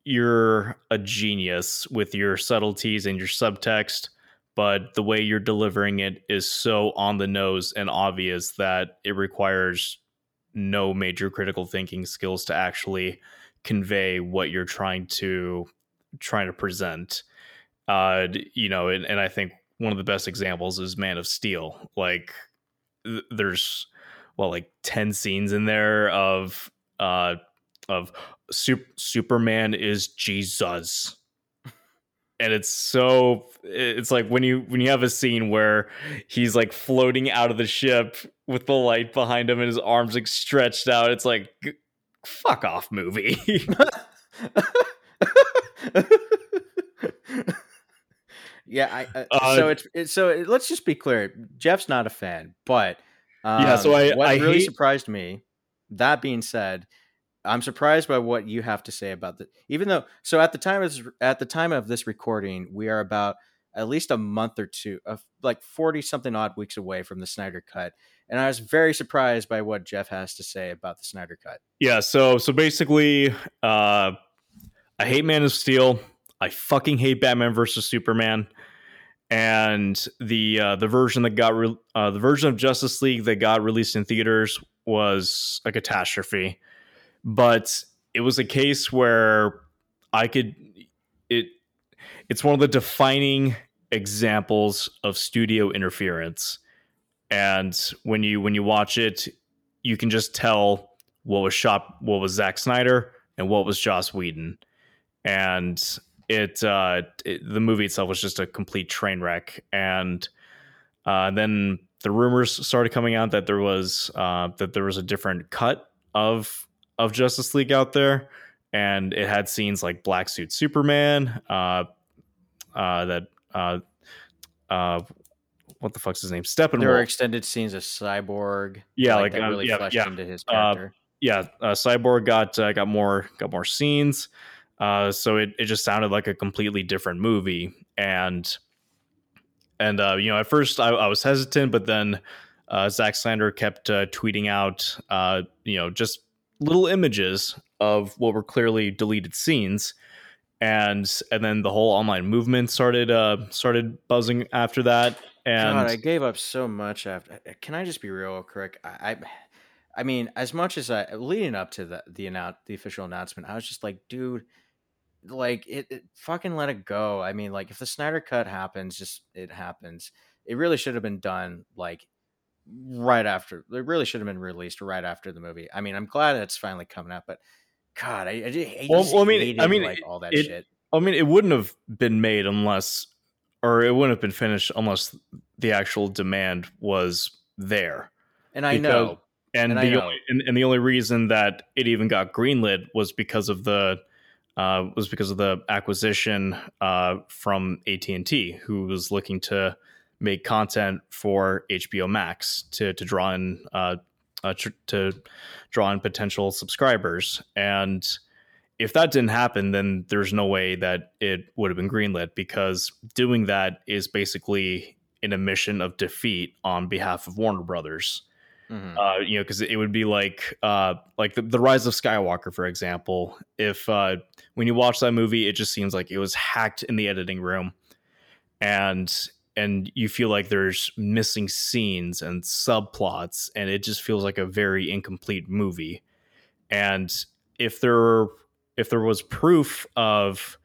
you're a genius with your subtleties and your subtext, but the way you're delivering it is so on the nose and obvious that it requires no major critical thinking skills to actually convey what you're trying to trying to present. Uh, you know, and, and I think one of the best examples is Man of Steel. Like, th- there's well, like ten scenes in there of uh of Sup- Superman is Jesus. And it's so it's like when you when you have a scene where he's like floating out of the ship with the light behind him and his arms like stretched out. It's like fuck off movie. yeah, I, uh, Uh, so it's, it's so it, let's just be clear. Jeff's not a fan, but um, Yeah, so I- what I really hate- surprised me. That being said, I'm surprised by what you have to say about the. Even though, so at the time of at the time of this recording, we are about at least a month or two of like 40 something odd weeks away from the Snyder cut, and I was very surprised by what Jeff has to say about the Snyder cut. Yeah, so so basically, uh, I hate Man of Steel. I fucking hate Batman versus Superman, and the uh, the version that got re- uh, the version of Justice League that got released in theaters was a catastrophe. But it was a case where I could it. It's one of the defining examples of studio interference, and when you when you watch it, you can just tell what was shot what was Zack Snyder and what was Joss Whedon. And it, uh, it the movie itself was just a complete train wreck. And uh, then the rumors started coming out that there was uh, that there was a different cut of of Justice League out there. and it had scenes like Black Suit Superman, uh, uh, that uh, uh, what the fuck's his name? Steppenwolf. There were extended scenes of Cyborg. Yeah, like, that uh, really yeah, fleshed yeah. into his Uh, character. yeah, uh, Cyborg got uh, got more got more scenes, uh, so it, it just sounded like a completely different movie. And and uh, you know, at first I, I was hesitant, but then uh, Zack Snyder kept uh, tweeting out, uh, you know, just little images of what were clearly deleted scenes. And and then the whole online movement started uh, started buzzing after that. And God, I gave up so much after. Can I just be real quick? I, I, I mean, as much as I leading up to the the announce the official announcement, I was just like, dude, like it, it fucking let it go. I mean, like if the Snyder cut happens, just it happens. It really should have been done like right after. It really should have been released right after the movie. I mean, I'm glad it's finally coming out, but God, I, I, just, I Well, well, I mean- hated, I mean, like all that it- shit. I mean, it wouldn't have been made unless, or it wouldn't have been finished unless the actual demand was there. And I because- know, And, And I the know. only and, and the only reason that it even got greenlit was because of the uh, was because of the acquisition uh, from AT and T, who was looking to make content for HBO Max to to draw in uh, uh, tr- to draw in potential subscribers. And if that didn't happen, then there's no way that it would have been greenlit because doing that is basically an admission of defeat on behalf of Warner Brothers Mhm. uh, you know, because it would be like uh, like the, the Rise of Skywalker, for example. If uh, when you watch that movie, it just seems like it was hacked in the editing room, and and you feel like there's missing scenes and subplots, and it just feels like a very incomplete movie. And if there if there was proof of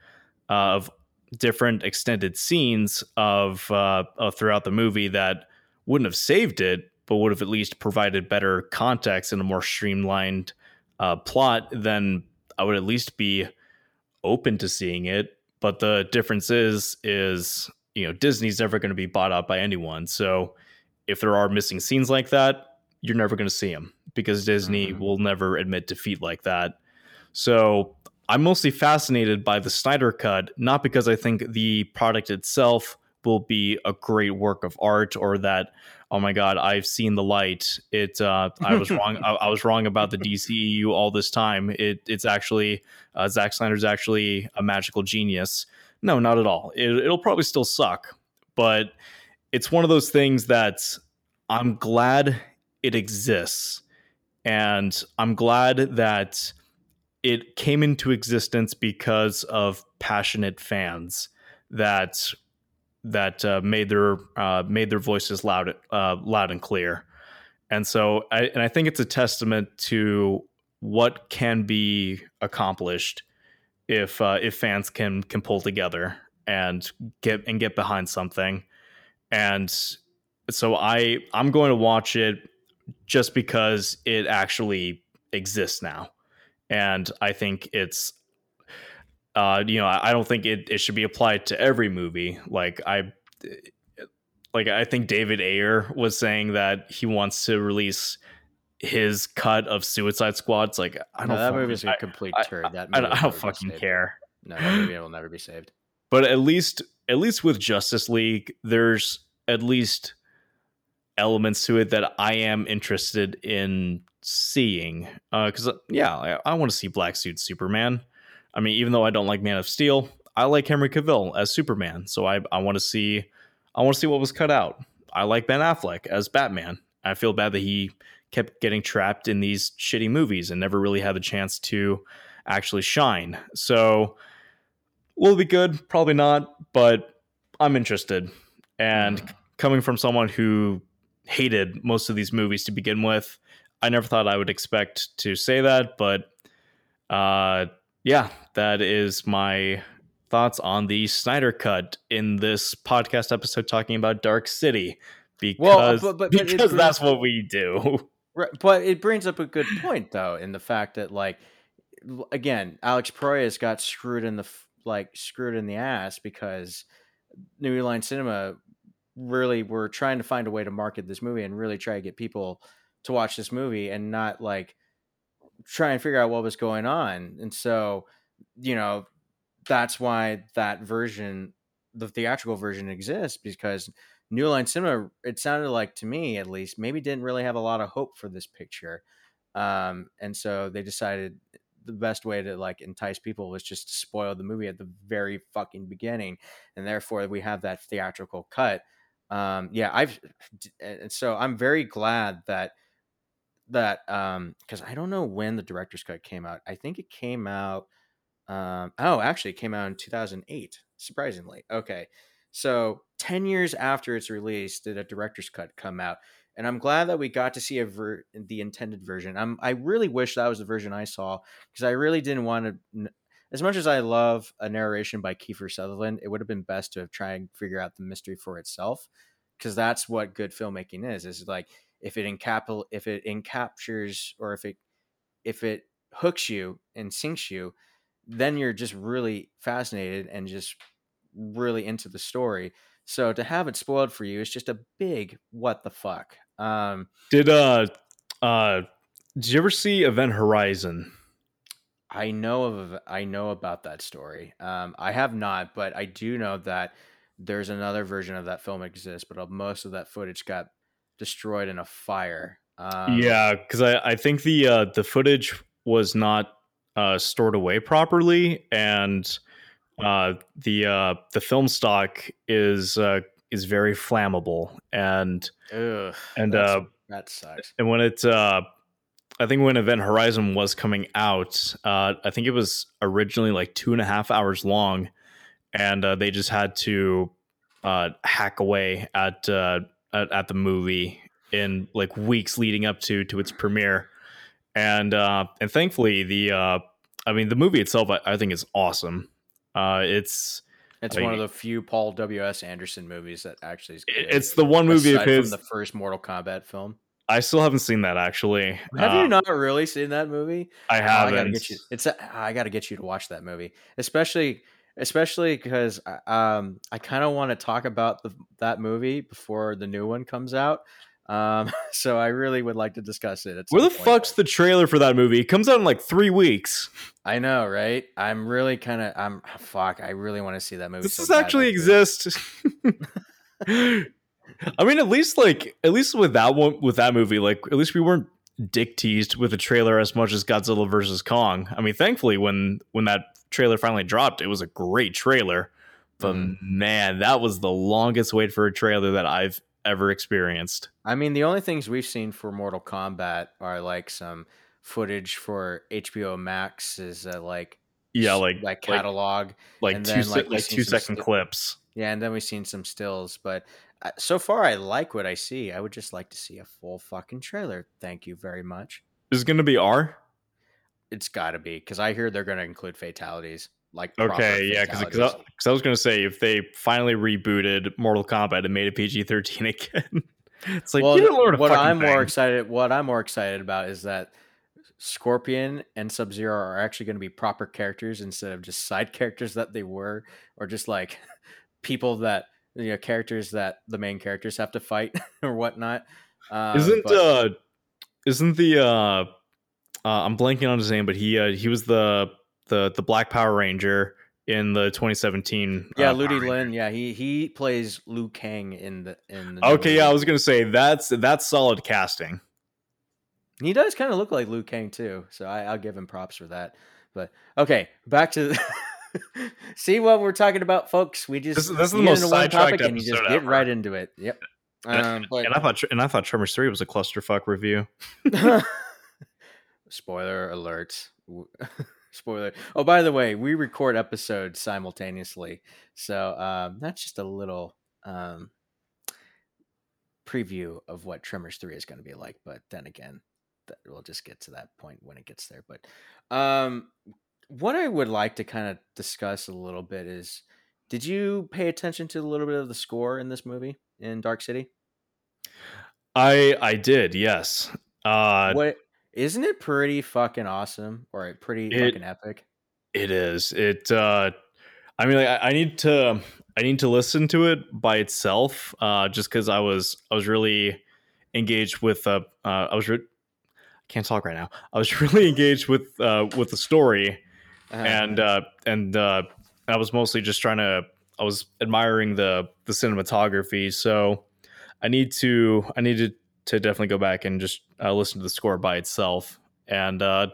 of different extended scenes of, uh, of throughout the movie that wouldn't have saved it, but would have at least provided better context and a more streamlined uh, plot, then I would at least be open to seeing it. But the difference is, is you know, Disney's never going to be bought out by anyone. So if there are missing scenes like that, you're never going to see them because Disney Mhm. will never admit defeat like that. So I'm mostly fascinated by the Snyder Cut, not because I think the product itself will be a great work of art or that oh my god I've seen the light. It uh, I was wrong. I, I was wrong about the DCEU all this time. It it's actually uh, Zack Snyder's actually a magical genius. No, not at all. It, it'll probably still suck, but it's one of those things that I'm glad it exists, and I'm glad that it came into existence because of passionate fans that that uh, made their uh, made their voices loud uh, loud and clear. And so, I, and I think it's a testament to what can be accomplished if uh, if fans can can pull together and get and get behind something. And so, I I'm going to watch it just because it actually exists now and I think it's uh you know I I don't think it, it should be applied to every movie like I like I think David Ayer was saying that he wants to release his cut of Suicide Squad it's like I don't that fucking- movie's a I, complete I- turd. That I, movie I will don't fucking care No, that movie will never be saved. but at least at least with Justice League, there's at least elements to it that I am interested in seeing. Uh, because uh, yeah, I, I want to see Black Suit Superman. I mean, even though I don't like Man of Steel, I like Henry Cavill as Superman, so I I want to see I want to see what was cut out. I like Ben Affleck as Batman. I feel bad that he kept getting trapped in these shitty movies and never really had the chance to actually shine. So will it be good? Probably not, but I'm interested. And Mm. coming from someone who hated most of these movies to begin with, I never thought I would expect to say that, but uh yeah, that is my thoughts on the Snyder cut in this podcast episode talking about Dark City because but- but- but because that's what we do. Right, but it brings up a good point though, in the fact that like, again, Alex Proyas got screwed in the like screwed in the ass because New Line Cinema really were trying to find a way to market this movie and really try to get people to watch this movie and not like try and figure out what was going on. And so, you know, that's why that version, the theatrical version exists because New Line Cinema, it sounded like to me at least, maybe didn't really have a lot of hope for this picture. Um, and so they decided the best way to like entice people was just to spoil the movie at the very fucking beginning. And therefore we have that theatrical cut. Um, yeah, I've, and so I'm very glad that that um because I don't know when the director's cut came out. I think it came out um oh actually it came out in 2008 surprisingly okay so 10 years after its release did a director's cut come out and i'm glad that we got to see ver- the intended version. I'm i really wish that was the version i saw because i really didn't want to as much as i love a narration by kiefer sutherland it would have been best to have tried and figure out the mystery for itself because that's what good filmmaking is is like if it encap if it encaptures or if it if it hooks you and sinks you then you're just really fascinated and just really into the story so to have it spoiled for you is just a big what the fuck um Did uh uh did you ever see Event Horizon? i know of i know about that story um i have not but i do know that there's another version of that film exists but uh, most of that footage got destroyed in a fire um yeah, because I, I think the uh, the footage was not uh, stored away properly, and uh, the uh, the film stock is uh, is very flammable, and ugh, and uh, that sucks and when it uh, I think when Event Horizon was coming out, uh, I think it was originally like two and a half hours long, and uh, they just had to uh, hack away at, uh, at at the movie in like weeks leading up to to its premiere, and uh, and thankfully the uh, I mean the movie itself I, I think is awesome. Uh, it's It's one of the few Paul W. S. Anderson movies that actually is good. it's the one movie of his from the first Mortal Kombat film. I still haven't seen that actually. Have Uh, you not really seen that movie? I Oh, haven't. I gotta get you. It's a, I gotta get you to watch that movie, especially especially because um I kind of want to talk about the, that movie before the new one comes out. Um, so I really would like to discuss it. Where the point. fuck's the trailer for that movie? It comes out in like three weeks. I know, right? I'm really kind of. I'm fuck. I really want to see that movie. This so does actually exist. I mean, at least like at least with that one with that movie, like at least we weren't dick teased with the trailer as much as Godzilla versus Kong. I mean, thankfully when when that trailer finally dropped, it was a great trailer. But Mhm. man, that was the longest wait for a trailer that I've ever experienced. I mean, the only things we've seen for Mortal Kombat are like some footage for HBO Max is uh, like Yeah, like like like catalog. like and two then, like, like, two second sti- clips. Yeah, and then we've seen some stills, but uh, so far I like what I see. I would just like to see a full fucking trailer. Thank you very much. Is it going to be R? It's got to be because I hear they're going to include fatalities. Like Okay, yeah, because fatalities. I, was going to say if they finally rebooted Mortal Kombat and made it PG thirteen again, it's like well, you didn't learn a what I'm more excited, what I'm more excited about is that Scorpion and Sub Zero are actually going to be proper characters instead of just side characters that they were, or just like people that you know characters that the main characters have to fight or whatnot. Um, isn't but- uh isn't the uh, uh I'm blanking on his name, but he uh, he was the the the Black Power Ranger in the 2017. yeah, uh, Ludi Lin. Yeah, he he plays Liu Kang in the in the. Okay, yeah, I was gonna say that's that's solid casting. He does kind of look like Liu Kang too, so I, I'll give him props for that. But okay, back to see what we're talking about, folks. We just This is- this is the most sidetracked topic and you just get ever. right into it. Yep. Um, but and I thought and I thought Tremors Three was a clusterfuck review. spoiler alert. Spoiler. Oh, by the way, we record episodes simultaneously, so um, that's just a little um, preview of what Tremors Three is going to be like. But then again, that we'll just get to that point when it gets there. But um, what I would like to kind of discuss a little bit is, did you pay attention to a little bit of the score in this movie in Dark City? I I did, yes. Uh, what isn't it pretty fucking awesome or pretty It- fucking epic? It is. It. uh I mean, like, I, I need to. I need to listen to it by itself, uh, just because I was I was really engaged with. Uh, uh I was. Re- can't talk right now. I was really engaged with uh, with the story, Uh-huh. and uh, and uh, I was mostly just trying to. I was admiring the the cinematography, so I need to I need to definitely go back and just uh, listen to the score by itself. And uh,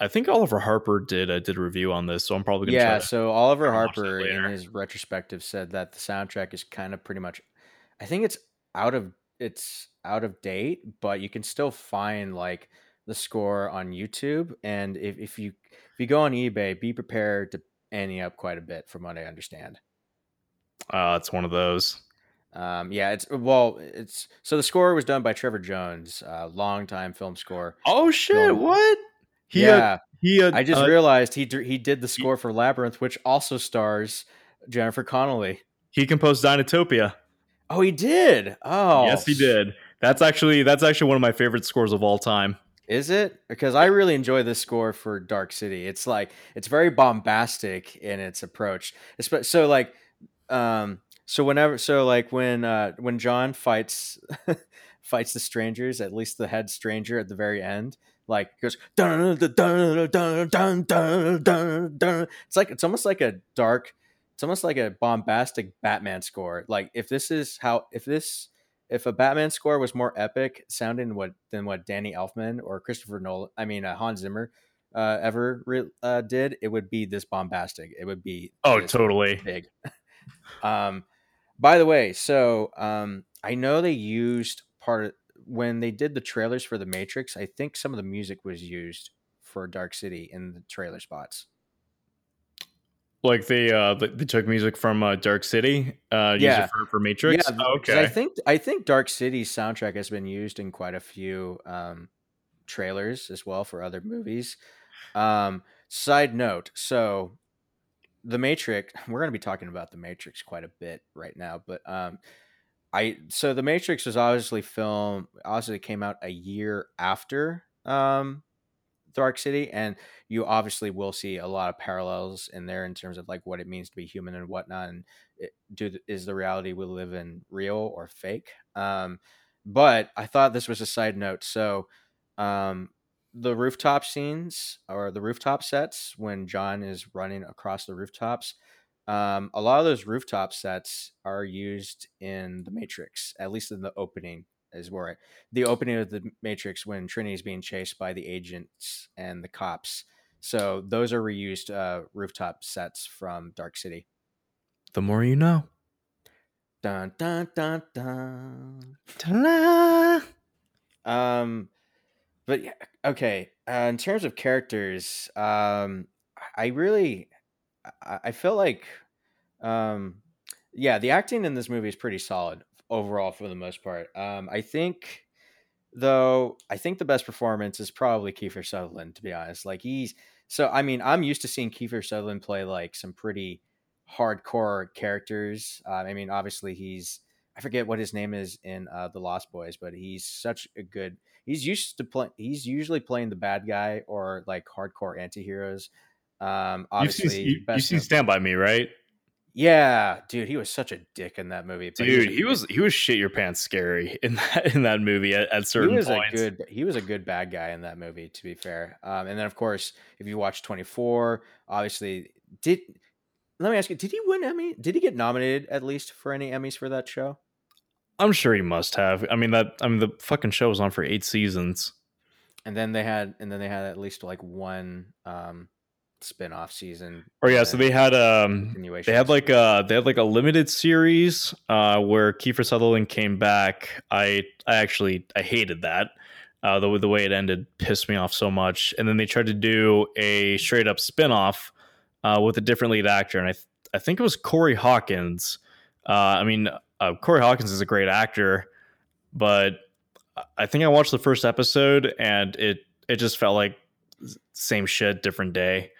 I think Oliver Harper did uh, did a review on this, so I'm probably gonna yeah, try to so Oliver try to watch that Harper in his retrospective said that the soundtrack is kind of pretty much I think it's out of it's out of date, but you can still find like the score on YouTube and if, if you if you go on eBay, be prepared to ante up quite a bit from what I understand. Uh, it's one of those. Um, yeah, it's well, it's so the score was done by Trevor Jones, uh, longtime film score. Oh shit! Film. What? He, yeah, he. Uh, I just uh, realized he d- he did the score for Labyrinth, which also stars Jennifer Connelly. he composed Dinotopia. Oh, he did. Oh, Yes, he did. That's actually that's actually one of my favorite scores of all time. Is it? Because I really enjoy this score for Dark City. It's like it's very bombastic in its approach. So like, um, so whenever, so like when uh, when John fights fights the strangers, at least the head stranger at the very end, like goes dun dun dun dun dun dun dun. It's like it's almost like a dark, it's almost like a bombastic Batman score. Like if this is how if this if a Batman score was more epic sounding what than what Danny Elfman or Christopher Nolan, I mean uh, Hans Zimmer, uh, ever re- uh, did, it would be this bombastic. It would be oh totally big. um, by the way, so um, I know they used part of, when they did the trailers for the Matrix. I think some of the music was used for Dark City in the trailer spots. Like they uh they took music from uh, Dark City, uh, used Yeah. it for, for Matrix. Yeah, Oh, okay. I think I think Dark City's soundtrack has been used in quite a few um, trailers as well for other movies. Um, side note, so the Matrix, we're going to be talking about the Matrix quite a bit right now, but um, I so the Matrix was obviously film obviously came out a year after um, Dark City, and you obviously will see a lot of parallels in there in terms of like what it means to be human and whatnot, and it, do is the reality we live in real or fake? Um, but I thought this was a side note. So, um, the rooftop scenes or the rooftop sets when John is running across the rooftops, um, a lot of those rooftop sets are used in the Matrix, at least in the opening. Is where it, the opening of the Matrix when Trinity is being chased by the agents and the cops. So those are reused uh, rooftop sets from Dark City. the more you know. Dun dun dun dun. Ta-da! Um, but yeah, okay. Uh, in terms of characters, um, I really, I, I feel like, um, yeah, the acting in this movie is pretty solid overall for the most part. Um, I think, though, I think the best performance is probably Kiefer Sutherland. To be honest, like he's so. I mean, I'm used to seeing Kiefer Sutherland play like some pretty hardcore characters. Uh, I mean, obviously he's I forget what his name is in uh, the Lost Boys, but he's such a good. He's used to play. He's usually playing the bad guy or like hardcore antiheroes. Um, You've obviously, seen, you, you've seen Stand by Me, right? yeah, dude, he was such a dick in that movie. Dude, he was he was shit your pants scary in that in that movie at, at he certain was points. a good he was a good bad guy in that movie to be fair um, and then of course if you watch 24 obviously did let me ask you did he win emmy did he get nominated at least for any emmys for that show I'm sure he must have. I mean that I mean the fucking show was on for eight seasons. and then they had and then they had at least like one um spin-off season Or yeah, so they had um they had like uh they had like a limited series uh where Kiefer Sutherland came back. I I actually I hated that. Uh the the way it ended pissed me off so much. And then they tried to do a straight up spin-off uh with a different lead actor and I th- I think it was Corey Hawkins. Uh I mean uh, Corey Hawkins is a great actor, but I think I watched the first episode and it it just felt like same shit different day.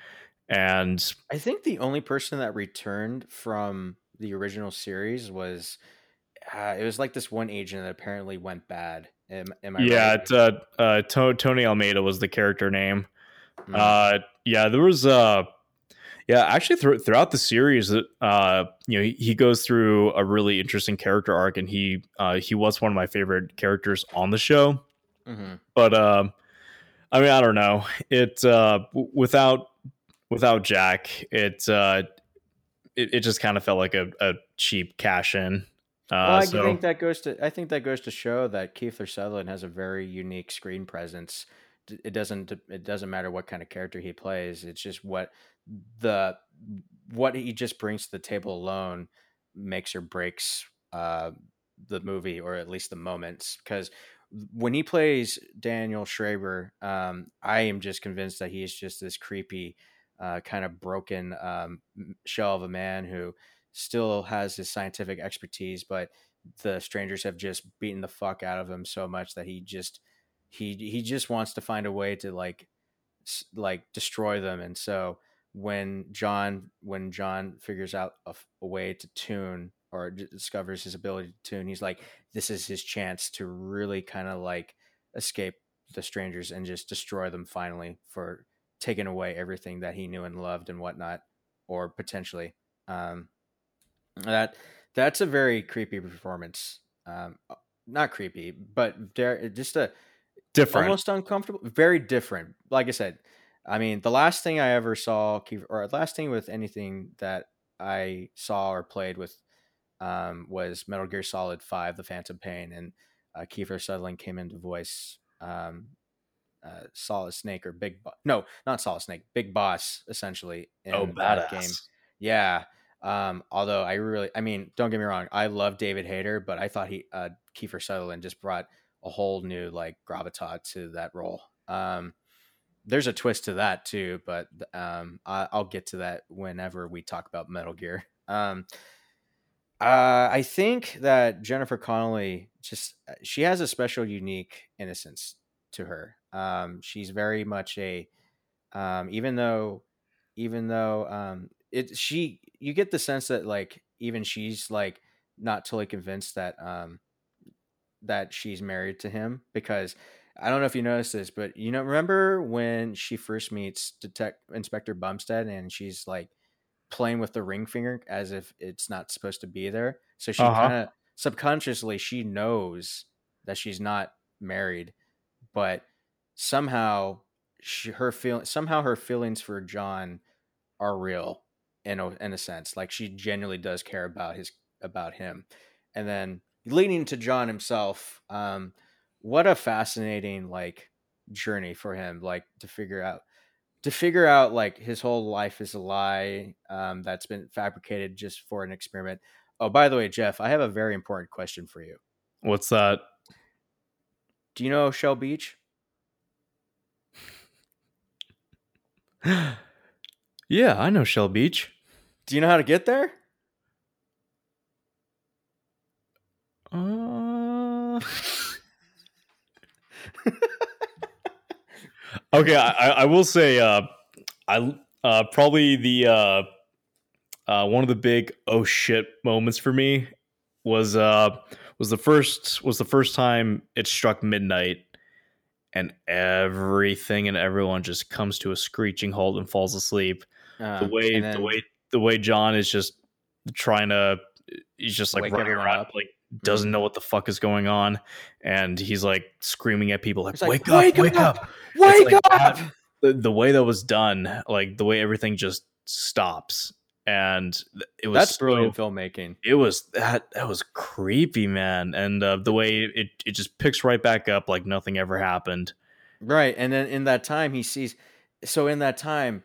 And i think the only person that returned from the original series was uh, it was like this one agent that apparently went bad am, am i yeah, right? uh, uh, To- Tony Almeida was the character name. Mm. Uh, yeah, there was uh, yeah, actually thr- throughout the series, uh, you know, he, he goes through a really interesting character arc, and he uh, he was one of my favorite characters on the show. Mhm. But um, I mean, I don't know. It uh, w- without without Jack, it uh, it, it just kind of felt like a, a cheap cash in. Uh, well, I so think that goes to I think that goes to show that Kiefer Sutherland has a very unique screen presence. It doesn't it doesn't matter what kind of character he plays. It's just what the what he just brings to the table alone makes or breaks uh, the movie or at least the moments because when he plays Daniel Schreber, um, I am just convinced that he is just this creepy, uh, kind of broken um, shell of a man who still has his scientific expertise, but the strangers have just beaten the fuck out of him so much that he just he he just wants to find a way to like like destroy them. And so when John when John figures out a way to tune or discovers his ability to tune, he's like, this is his chance to really kind of like escape the strangers and just destroy them finally for taking away everything that he knew and loved and whatnot, or potentially. Um, that that's a very creepy performance. Um, not creepy, but there just a different. almost uncomfortable, very different. Like I said, I mean, the last thing I ever saw, or last thing with anything that I saw or played with, um, was Metal Gear Solid Five: The Phantom Pain, and uh, Kiefer Sutherland came in to voice um, uh, Solid Snake or Big, Bo- no, not Solid Snake, Big Boss, essentially. In oh, that badass. yeah. Um, although I really, I mean, don't get me wrong, I love David Hayter, but I thought he, uh, Kiefer Sutherland just brought a whole new like gravitas to that role. Um, there's a twist to that too, but um, I, I'll get to that whenever we talk about Metal Gear. Um, uh, I think that Jennifer Connelly just uh, she has a special, unique innocence to her. Um, she's very much a, um, even though, even though um, it she you get the sense that like even she's like not totally convinced that um that she's married to him because I don't know if you noticed this, but you know, remember when she first meets Detect Inspector Bumstead and she's like playing with the ring finger as if it's not supposed to be there. So she Uh-huh. kind of subconsciously she knows that she's not married, but somehow she, her feel somehow her feelings for John are real in a, in a sense. Like she genuinely does care about his about him, and then leading to John himself. Um, what a fascinating like journey for him, like to figure out to figure out like his whole life is a lie um, that's been fabricated just for an experiment. Oh, by the way, Jeff, I have a very important question for you. What's that? Do you know Shell Beach? yeah, I know Shell Beach. Do you know how to get there? Uh... okay, I, I will say, uh, I uh, probably the uh, uh, one of the big oh shit moments for me was uh was the first was the first time it struck midnight and everything and everyone just comes to a screeching halt and falls asleep Uh, the way and the way the way John is just trying to he's just like running around up. like doesn't know what the fuck is going on and he's like screaming at people like, He's like, wake, up "Wake wake up! up Wake like up! that- the, the way that was done like the way everything just stops and it was That's brilliant so- filmmaking. it was that that was creepy man and uh, the way it, it just picks right back up like nothing ever happened Right. And then in that time he sees so in that time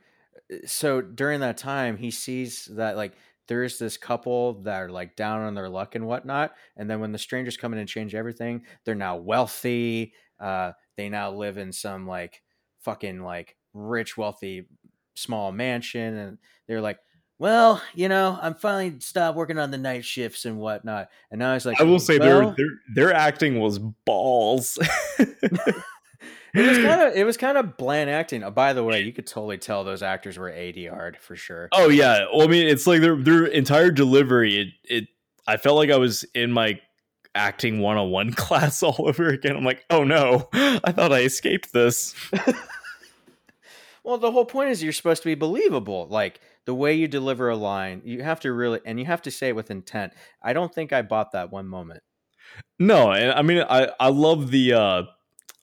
so during that time he sees that like there's this couple that are like down on their luck and whatnot. And then when the strangers come in and change everything, they're now wealthy. Uh they now live in some like fucking like rich, wealthy small mansion and they're like well, you know, I'm finally stopped working on the night shifts and whatnot. And now he's like, i will say well, their, their their acting was balls It was kind of it was kind of bland acting. Oh, by the way, you could totally tell those actors were ADR'd for sure. Oh yeah, well, I mean, it's like their their entire delivery. It it I felt like I was in my acting one on one class all over again. I'm like, oh no, I thought I escaped this. Well, the whole point is you're supposed to be believable. Like the way you deliver a line, you have to really and you have to say it with intent. I don't think I bought that one moment. No, and I mean, I I love the uh,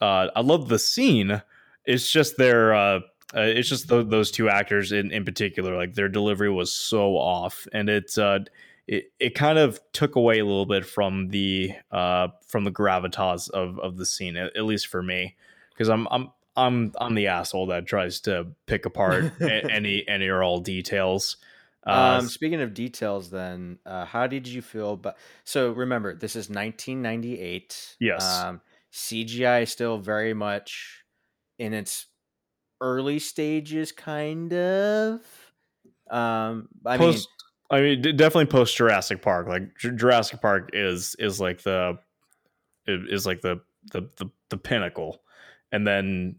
uh I love the scene it's just their uh, uh, it's just tho- those two actors in, in particular like their delivery was so off and it's uh it, it kind of took away a little bit from the uh from the gravitas of of the scene at, at least for me because i'm i'm i'm i'm the asshole that tries to pick apart a- any any or all details uh Um, speaking of details, then, uh, how did you feel? But so remember, this is 1998. Yes. Um, CGI is still very much in its early stages, kind of. Um, I mean, i mean definitely post jurassic park like jurassic park is is like the is like the the the, the pinnacle and then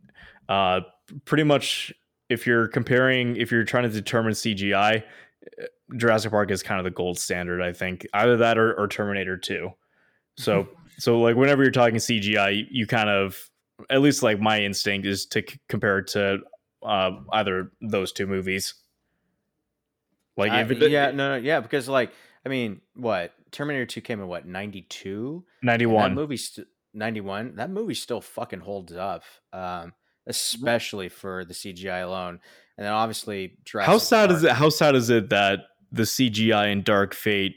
uh pretty much if you're comparing if you're trying to determine cgi uh, jurassic park is kind of the gold standard i think either that or, or terminator 2 so so like whenever you're talking cgi you, you kind of at least like my instinct is to c- compare it to uh either those two movies like if it, yeah, no, no, yeah, because like, I mean, what Terminator 2 came in what 92? And 91 That movie, st- 91. That movie still fucking holds up, um, especially for the CGI alone. And then obviously, Jurassic how sad is it how sad is it that the cgi in dark fate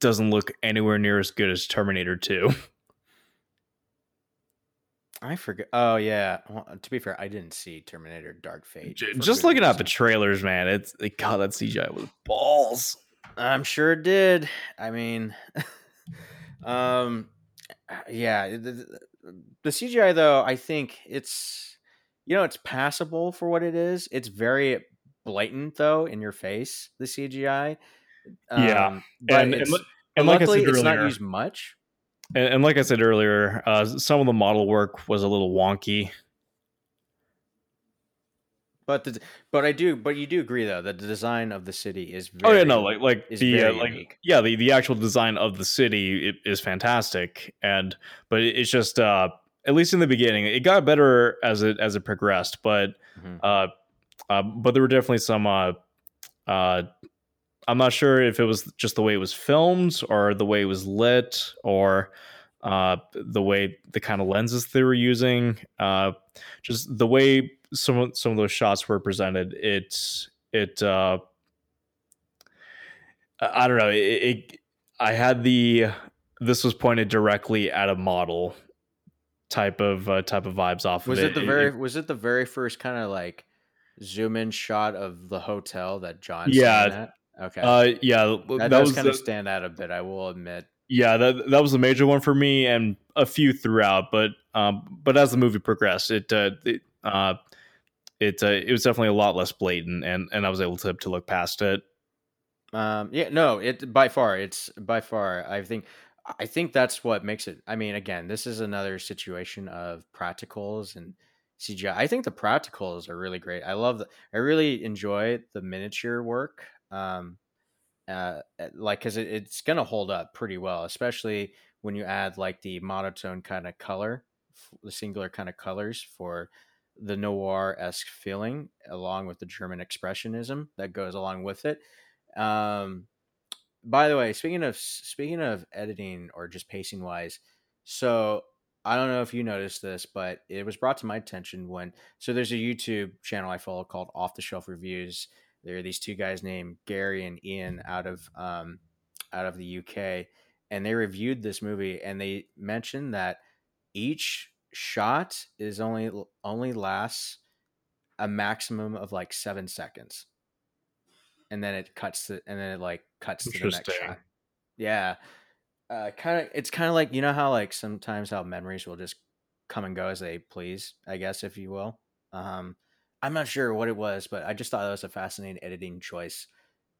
doesn't look anywhere near as good as terminator 2 I forget. Oh yeah. Well, to be fair, I didn't see Terminator: Dark Fate. Just looking at the trailers man it's like god that cgi was balls I'm sure it did. I mean, um, yeah. The- the CGI though, I think it's you know it's passable for what it is. It's very blatant though in your face. The CGI. Yeah, Um, and, and, it's, li- but and like i luckily said it's not used much. and, and like i said earlier uh, some of the model work was a little wonky But the, but I do but you do agree though that the design of the city is oh very, yeah no like like the uh, like unique. yeah the, the actual design of the city it, is fantastic and but it's just uh at least in the beginning it got better as it as it progressed but Mhm. uh, uh but there were definitely some uh uh i'm not sure if it was just the way it was filmed or the way it was lit or uh the way the kind of lenses they were using. Uh just the way some of some of those shots were presented it it uh i don't know it, it i had the this was pointed directly at a model type of uh, type of vibes off Was of it. the very was it the very first kind of like zoom in shot of the hotel that John Yeah, Okay. uh yeah that, that, does was kind the, of stand out a bit, I will admit. yeah that that was a major one for me and a few throughout but um but as the movie progressed it uh it uh it, uh, it was definitely a lot less blatant and and i was able to to look past it Um, yeah, no, it by far, it's by far. I think, I think that's what makes it. I mean, again, this is another situation of practicals and CGI. I think the practicals are really great. I love the. I really enjoy the miniature work. Um, uh, like because it, it's gonna hold up pretty well, especially when you add like the monotone kind of color, the singular kind of colors for the noir esque feeling, along with the German expressionism that goes along with it. Um, by the way, speaking of speaking of editing or just pacing wise, so I don't know if you noticed this, but it was brought to my attention when so there's a YouTube channel I follow called Off the Shelf Reviews. There are these two guys named Gary and Ian out of um, out of the UK, and they reviewed this movie and they mentioned that each shot is only only lasts a maximum of like seven seconds. And then it cuts to and then it like cuts to the next shot. Yeah. Uh kind of it's kind of like you know how like sometimes how memories will just come and go as they please i guess if you will? Um i'm not sure what it was but i just thought that was a fascinating editing choice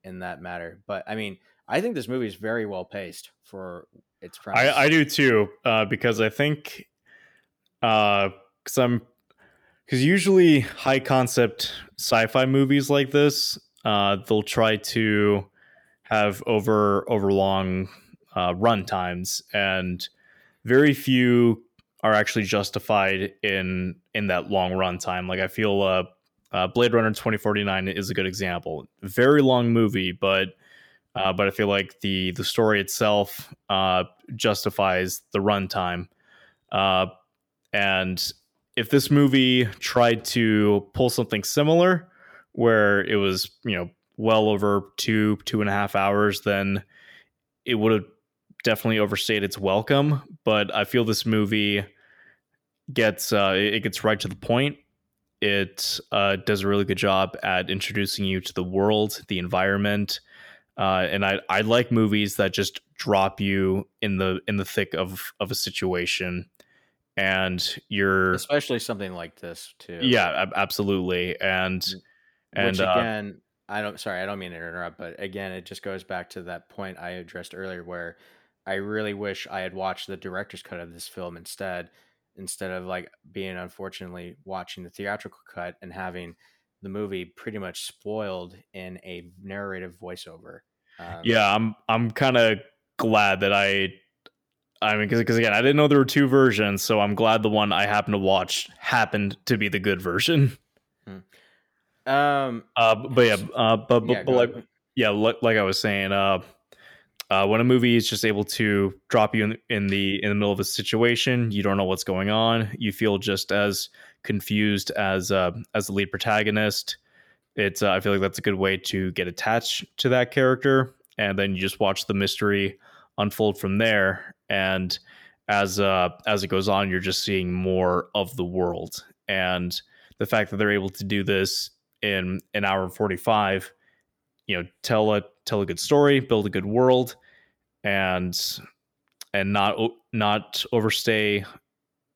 in that matter but i mean i think this movie is very well paced for its premise I, I do too, uh, because I think, because I'm, because usually high concept sci-fi movies like this, uh, they'll try to have over over long uh, run times, and very few are actually justified in in that long run time. Like I feel, uh, uh, Blade Runner twenty forty nine is a good example. Very long movie, but uh, but I feel like the the story itself uh, justifies the runtime, uh, and if this movie tried to pull something similar, where it was you know well over two two and a half hours, then it would have definitely overstayed its welcome. But I feel this movie gets uh, it gets right to the point. It uh, does a really good job at introducing you to the world, the environment, uh, and I I like movies that just drop you in the in the thick of of a situation, and you're especially something like this too. yeah ab- absolutely and and Which uh, again, I don't. Sorry, I don't mean to interrupt, but again, it just goes back to that point I addressed earlier, where I really wish I had watched the director's cut of this film instead, instead of like being unfortunately watching the theatrical cut and having the movie pretty much spoiled in a narrative voiceover. Um, yeah i'm i'm kind of glad that i i mean because again i didn't know there were two versions so i'm glad the one i happened to watch happened to be the good version Um. uh but yeah uh but, but, yeah, but like yeah like, like i was saying uh uh, when a movie is just able to drop you in, in the in the middle of a situation, you don't know what's going on. You feel just as confused as uh, as the lead protagonist. It's uh, I feel like that's a good way to get attached to that character, and then you just watch the mystery unfold from there. And as uh, as it goes on, you're just seeing more of the world, and the fact that they're able to do this in an hour and forty five you know tell a tell a good story build a good world and and not not overstay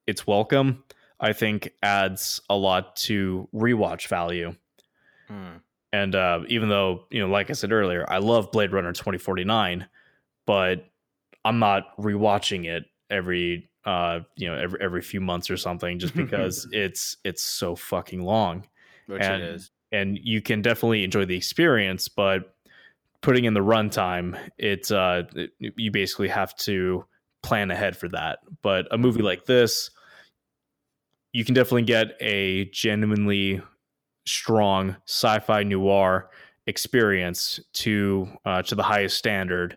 its welcome i think adds a lot to rewatch value Hmm. and uh, even though you know like i said earlier i love blade runner 2049 but i'm not rewatching it every uh you know every every few months or something just because it's it's so fucking long Which and- it is. And you can definitely enjoy the experience but putting in the runtime it's uh it- you basically have to plan ahead for that. But a movie like this you can definitely get a genuinely strong sci-fi noir experience to uh, to the highest standard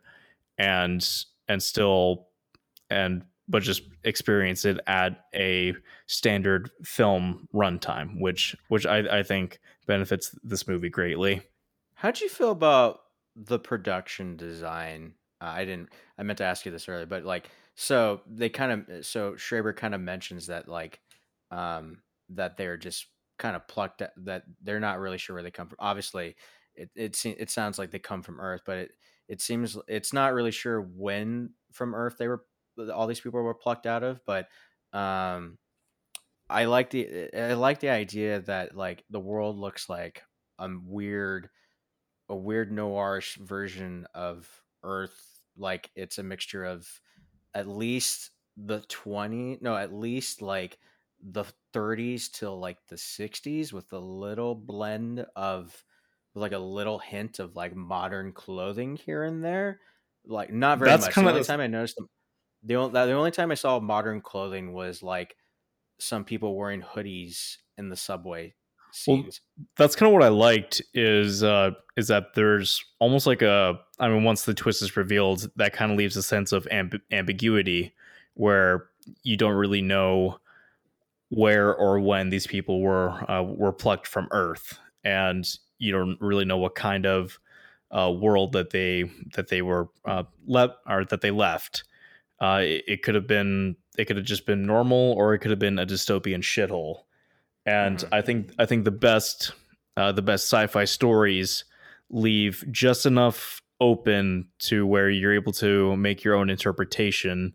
and and still and but just experience it at a standard film runtime which which I, I think benefits this movie greatly How'd you feel about the production design? Uh, I didn't. I meant to ask you this earlier, but like, so they kind of, so Schreber kind of mentions that like, um, that they're just kind of plucked. At, that they're not really sure where they come from. Obviously, it it se- it sounds like they come from Earth, but it it seems it's not really sure when from Earth they were all these people were plucked out of. But um, I like the I like the idea that like the world looks like a weird a weird noirish version of Earth. Like it's a mixture of at least the 20, no, at least like the 30s till like the 60s with a little blend of like a little hint of like modern clothing here and there. Like not very That's much. the only the- time I noticed them, the only, the only time I saw modern clothing was like some people wearing hoodies in the subway Well, that's kind of what I liked is uh is that there's almost like a I mean once the twist is revealed that kind of leaves a sense of amb- ambiguity where you don't really know where or when these people were uh, were plucked from Earth and you don't really know what kind of uh, world that they that they were uh, left or that they left. Uh, it, it could have been it could have just been normal or it could have been a dystopian shithole and Mhm. I think I think the best uh, the best sci-fi stories leave just enough open to where you're able to make your own interpretation,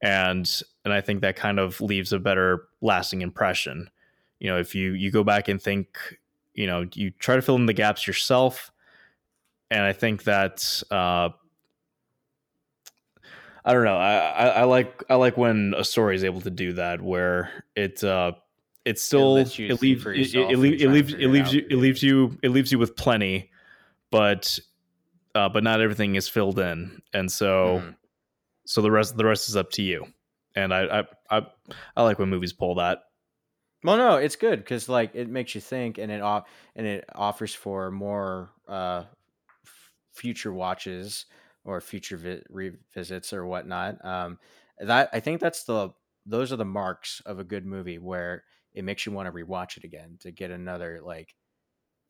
and and I think that kind of leaves a better lasting impression. You know, if you you go back and think, you know, you try to fill in the gaps yourself, and I think that. Uh, I don't know. I, I, I like I like when a story is able to do that, where it uh, it's still you it leaves it, it, leaves it leaves it it leaves you it leaves you it leaves you with plenty, but uh, but not everything is filled in, and so Mhm. so the rest the rest is up to you. And I I I, I like when movies pull that. Well, no, it's good because like it makes you think, and it off and it offers for more uh, f- future watches or future vi- revisits or whatnot. Um, that I think that's the those are the marks of a good movie where it makes you want to rewatch it again to get another like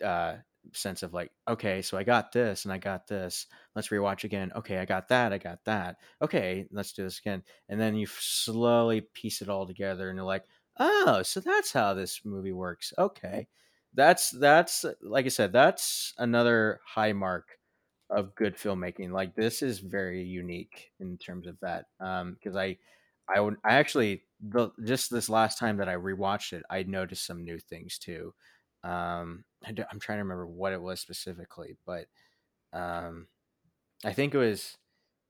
uh sense of like okay so i got this and i got this. Let's rewatch again. Okay i got that i got that. Okay let's do this again. And then you slowly piece it all together and you're like oh so that's how this movie works. Okay. That's that's like i said that's another high mark of good filmmaking like this is very unique in terms of that um because i i would i actually the just this last time that i rewatched it i noticed some new things too um I i'm trying to remember what it was specifically but um i think it was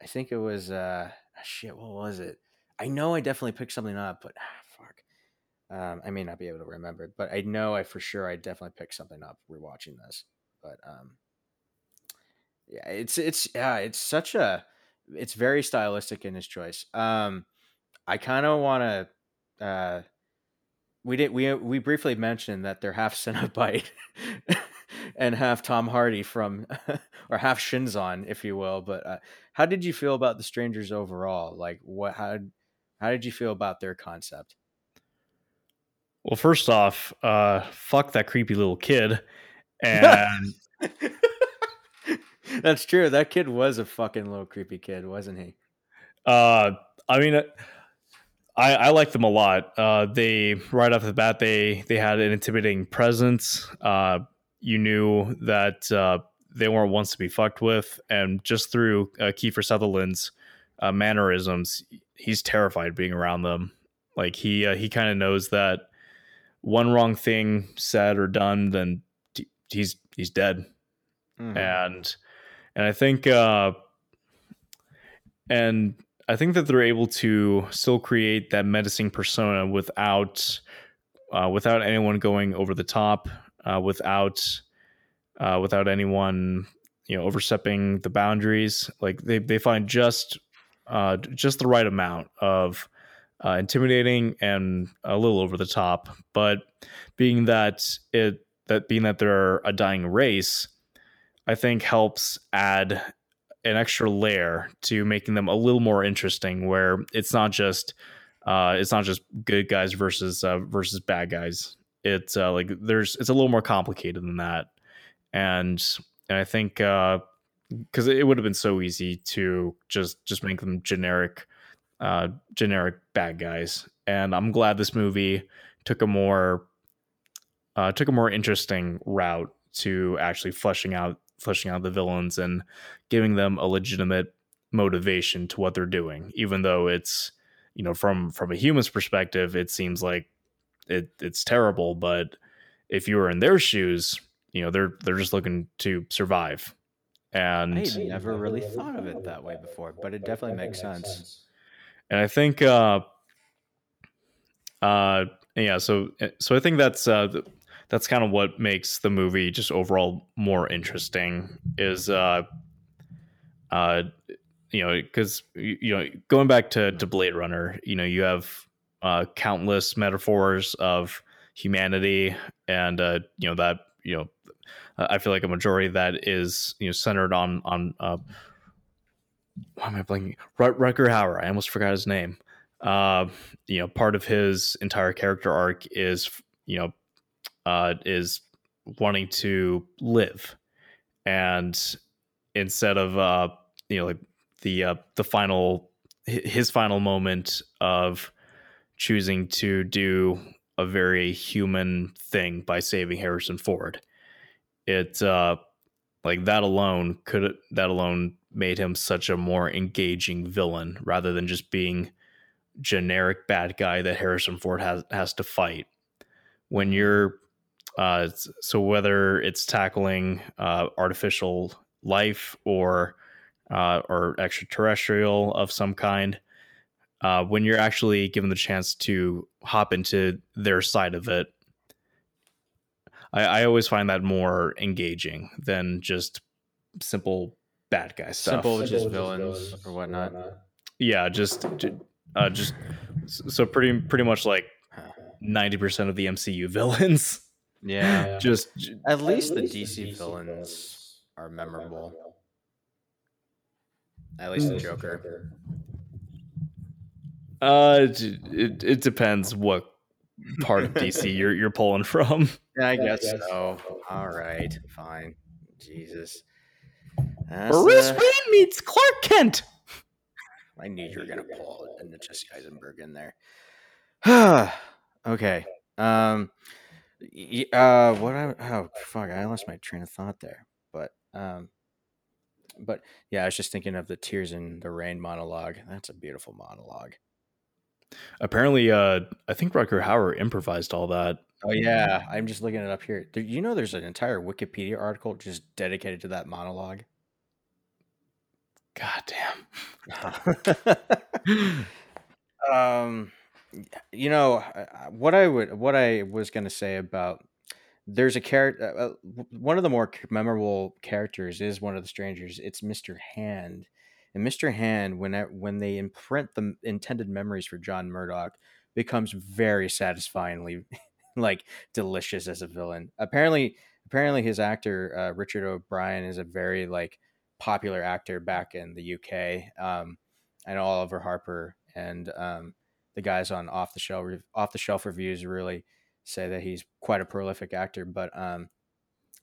i think it was uh shit what was it? I know i definitely picked something up but ah, fuck um i may not be able to remember but i know i for sure i definitely picked something up rewatching this but um yeah it's it's yeah it's such a it's very stylistic in his choice um i kind of want to uh we did we we briefly mentioned that they're half Cenobite and half Tom Hardy from or half Shinzon, if you will. But uh, how did you feel about the strangers overall? Like what how how did you feel about their concept? Well, first off, uh, fuck that creepy little kid, and That's true. That kid was a fucking little creepy kid, wasn't he? uh, I mean, uh, I I like them a lot. Uh, they right off the bat they they had an intimidating presence. Uh, you knew that uh, they weren't ones to be fucked with, and just through uh, Kiefer Sutherland's uh, mannerisms, he's terrified being around them. Like he uh, he kind of knows that one wrong thing said or done, then he's he's dead. Mhm. and and I think uh, and I think that they're able to still create that menacing persona without uh, without anyone going over the top, uh, without uh, without anyone you know overstepping the boundaries. Like they they find just uh, just the right amount of uh, intimidating and a little over the top, but being that it that being that they're a dying race, I think helps add an extra layer to making them a little more interesting where it's not just uh it's not just good guys versus uh versus bad guys. It's uh like there's it's a little more complicated than that. And and i think uh because it would have been so easy to just just make them generic uh generic bad guys. And i'm glad this movie took a more uh took a more interesting route to actually fleshing out fleshing out the villains and giving them a legitimate motivation to what they're doing even though it's you know from from a human's perspective it seems like it it's terrible but if you were in their shoes you know they're they're just looking to survive and I never really thought of it that way before, but it definitely makes sense. and I think uh uh yeah so so I think that's uh that's kind of what makes the movie just overall more interesting is uh uh you know because you know going back to to Blade Runner you know you have uh countless metaphors of humanity and uh you know that you know I feel like a majority of that is you know centered on on uh why am I blanking? Rutger Hauer. I almost forgot his name. Uh, you know, part of his entire character arc is, you know, uh, is wanting to live, and instead of, uh, you know, like the uh, the final his final moment of choosing to do a very human thing by saving Harrison Ford, it uh, like that alone could that alone made him such a more engaging villain rather than just being generic bad guy that Harrison Ford has has to fight. When you're uh, so whether it's tackling uh, artificial life or uh, or extraterrestrial of some kind, uh, when you're actually given the chance to hop into their side of it, I, I always find that more engaging than just simple bad guy stuff. Simple, just villains or whatnot. yeah, just uh, just so pretty pretty much like ninety percent of the MCU villains. Yeah. just At least the DC villains are memorable. At least the Joker. uh, it, it it depends what part of DC you're you're pulling from. Yeah, I guess so. All right, fine. Jesus. That's, Bruce uh, Wayne meets Clark Kent. I knew you were gonna pull it and Jesse Eisenberg in there. okay. Um. Uh. What I oh fuck I lost my train of thought there. But um. But yeah, I was just thinking of the tears in the rain monologue. That's a beautiful monologue. Apparently, uh, I think Rutger Hauer improvised all that. Oh yeah, I'm just looking it up here. There, you know, there's an entire Wikipedia article just dedicated to that monologue. God damn. um you know uh, uh, what i would what i was going to say about there's a character uh, one of the more memorable characters is one of the strangers it's mr hand. And mr hand when when they imprint the intended memories for john murdoch becomes very satisfyingly like delicious as a villain. Apparently apparently his actor uh, richard o'brien is a very like popular actor back in the uk um know Oliver Harper and um, the guys on off the shelf off the shelf reviews really say that he's quite a prolific actor. But um,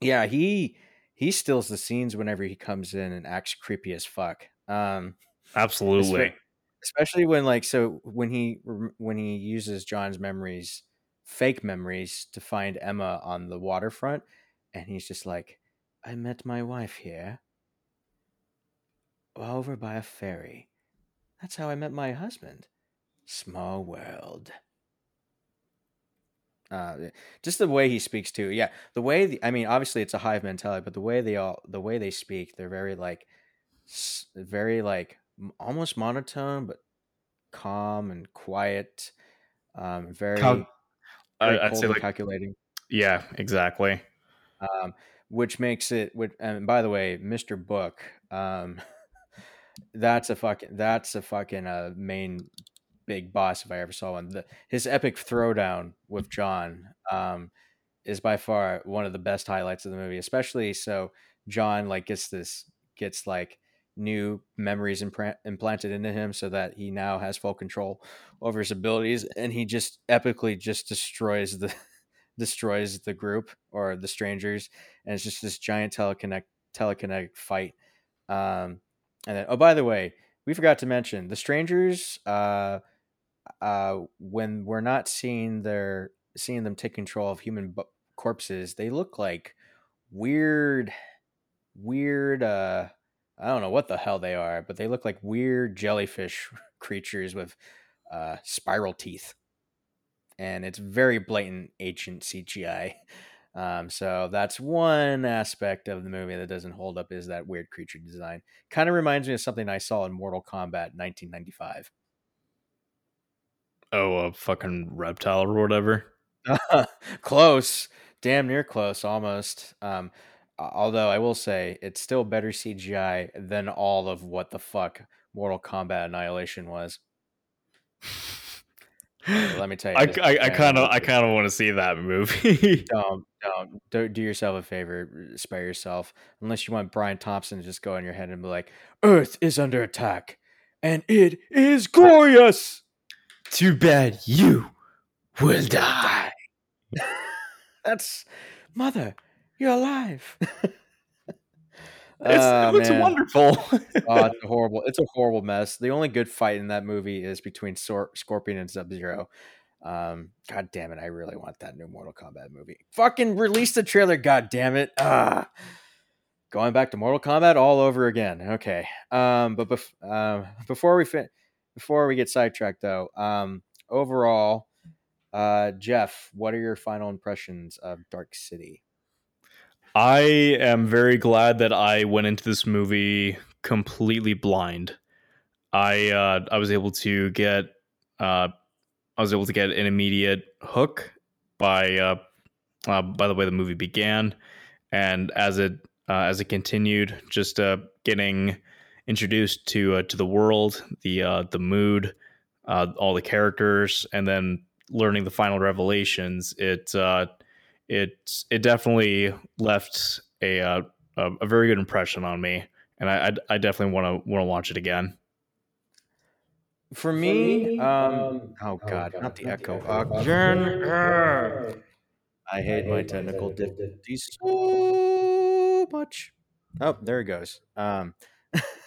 yeah, he he steals the scenes whenever he comes in and acts creepy as fuck. Um, Absolutely. especially when like so when he when he uses John's memories, fake memories, to find Emma on the waterfront, and he's just like, "I met my wife here, over by a ferry. That's how I met my husband. Small world." Uh, just the way he speaks too. Yeah, the way the, I mean, obviously it's a hive mentality, but the way they all the way they speak, they're very like, very like almost monotone, but calm and quiet. Um, very, Cal- very I'd say like calculating. yeah, exactly. Um, which makes it. Which, and by the way, Mister Book. Um, that's a fucking. That's a fucking uh, main big boss if I ever saw one. The, his epic throwdown with John um, is by far one of the best highlights of the movie. Especially so John like gets this gets like new memories implanted into him so that he now has full control over his abilities and he just epically just destroys the destroys the group or the strangers and it's just this giant teleconnect telekinetic fight um and then oh by the way we forgot to mention the strangers uh uh when we're not seeing their seeing them take control of human bu- corpses they look like weird weird uh i don't know what the hell they are but they look like weird jellyfish creatures with uh spiral teeth. And it's very blatant ancient cgi um, so that's one aspect of the movie that doesn't hold up is that weird creature design. Kind of reminds me of something i saw in mortal kombat 1995 Oh, a fucking reptile or whatever. close damn near close almost um although i will say it's still better cgi than all of what the fuck mortal kombat annihilation was let me tell you I, this I, I damn kind of I kind of want to see that movie. don't don't don't do yourself a favor spare yourself unless you want brian thompson to just go in your head and be like earth is under attack and it is glorious Too bad you will die. that's mother you're alive It's, it looks man. wonderful. oh, it's a horrible. It's a horrible mess. The only good fight in that movie is between Sor- Scorpion and Sub Zero. Um, God damn it! I really want that new Mortal Kombat movie. Fucking release the trailer. God damn it! Ah, going back to Mortal Kombat all over again. Okay. Um, but bef- um, before we fin- before we get sidetracked though, um, overall, uh, Jeff, what are your final impressions of Dark City? I am very glad that I went into this movie completely blind. I uh, I was able to get uh, I was able to get an immediate hook by uh, uh, by the way the movie began, and as it uh, as it continued, just uh, getting introduced to uh, to the world, the uh, the mood, uh, all the characters, and then learning the final revelations. It uh, it it definitely left a uh, a, a very good impression on me, and I I, I definitely want to want to watch it again. For me, um, oh god, not the echo. Again. I hate my technical difficulties so much. Oh, there it goes. Um,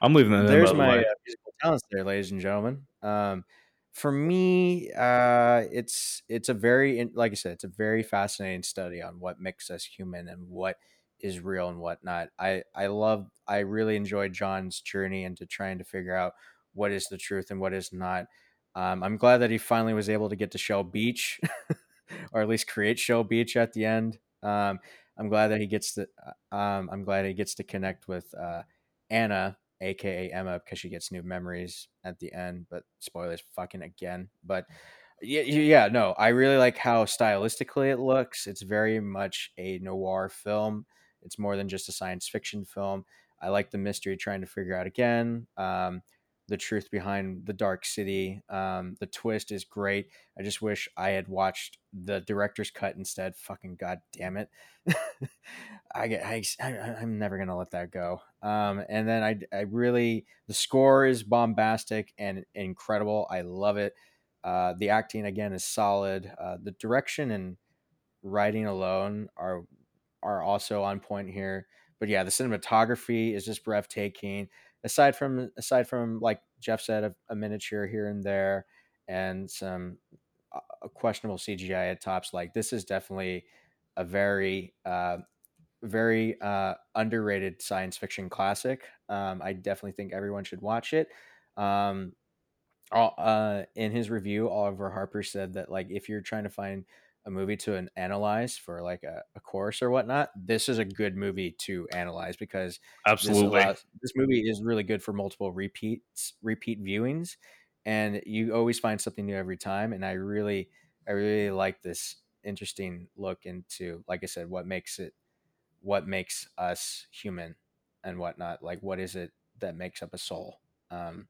I'm leaving that there's by the my uh, musical talents there, ladies and gentlemen. Um, for me, uh, it's it's a very like I said, it's a very fascinating study on what makes us human and what is real and whatnot. I I love I really enjoyed John's journey into trying to figure out what is the truth and what is not. Um, I'm glad that he finally was able to get to Shell Beach, or at least create Shell Beach at the end. Um, I'm glad that he gets to. uh, Um, I'm glad he gets to connect with uh, Anna, aka Emma, because she gets new memories at the end. But spoilers, fucking again. But yeah, yeah, no, I really like how stylistically it looks. It's very much a noir film. It's more than just a science fiction film. I like the mystery trying to figure out again. Um, the truth behind the Dark City. Um, the twist is great. I just wish I had watched the director's cut instead. Fucking god damn it! I get I, I'm never gonna let that go. Um, and then I I really the score is bombastic and incredible. I love it. Uh, the acting again is solid. Uh, the direction and writing alone are are also on point here. But yeah, the cinematography is just breathtaking. Aside from aside from like Jeff said, a, a miniature here and there, and some uh, questionable CGI at tops. Like this is definitely a very uh, very uh, underrated science fiction classic. Um, I definitely think everyone should watch it. Um, all- uh, in his review, Oliver Harper said that like if you're trying to find a movie to an- analyze for like a, a course or whatnot, this is a good movie to analyze because this Absolutely. allows this movie is really good for multiple repeats, repeat viewings, and you always find something new every time. And I really, I really like this interesting look into, like I said, what makes it, what makes us human and whatnot. Like, what is it that makes up a soul? Um,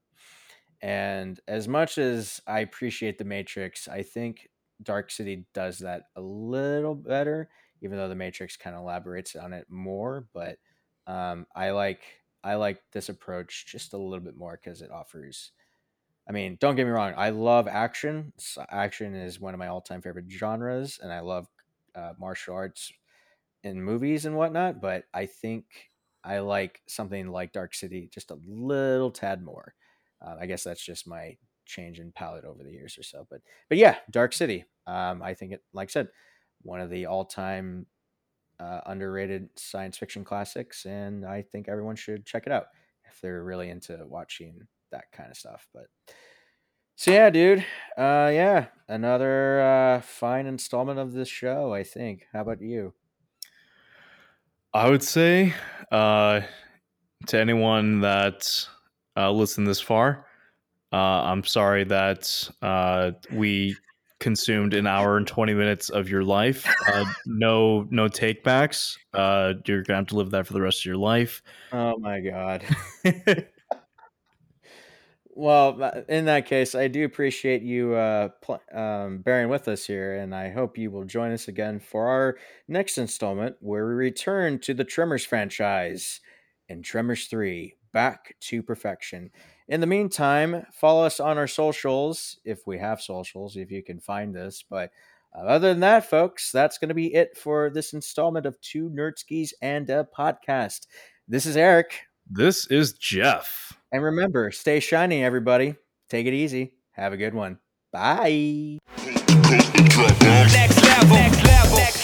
and as much as I appreciate The Matrix, I think Dark City does that a little better, even though The Matrix kind of elaborates on it more. But um, I like I like this approach just a little bit more because it offers. I mean, don't get me wrong. I love action. Action is one of my all-time favorite genres, and I love uh, martial arts in movies and whatnot, but I think I like something like Dark City just a little tad more. Uh, I guess that's just my change in palette over the years or so. But but yeah, Dark City. Um, I think it, like I said, one of the all-time uh, underrated science fiction classics, and I think everyone should check it out if they're really into watching that kind of stuff. But so yeah, dude. Uh, yeah, another uh, fine installment of this show. I think. How about you? I would say uh, to anyone that uh, listened this far, uh, I'm sorry that uh, we consumed an hour and 20 minutes of your life. Uh, no, no takebacks. Uh, you're gonna have to live that for the rest of your life. Oh my god. Well, in that case, I do appreciate you uh, pl- um, bearing with us here, and I hope you will join us again for our next installment where we return to the Tremors franchise in Tremors 3 Back to Perfection. In the meantime, follow us on our socials if we have socials, if you can find us. But uh, other than that, folks, that's going to be it for this installment of Two Nerdskis and a Podcast. This is Eric. this is Jeff. And remember, stay shiny, everybody. Take it easy. Have a good one. Bye. Next level. Next level. Next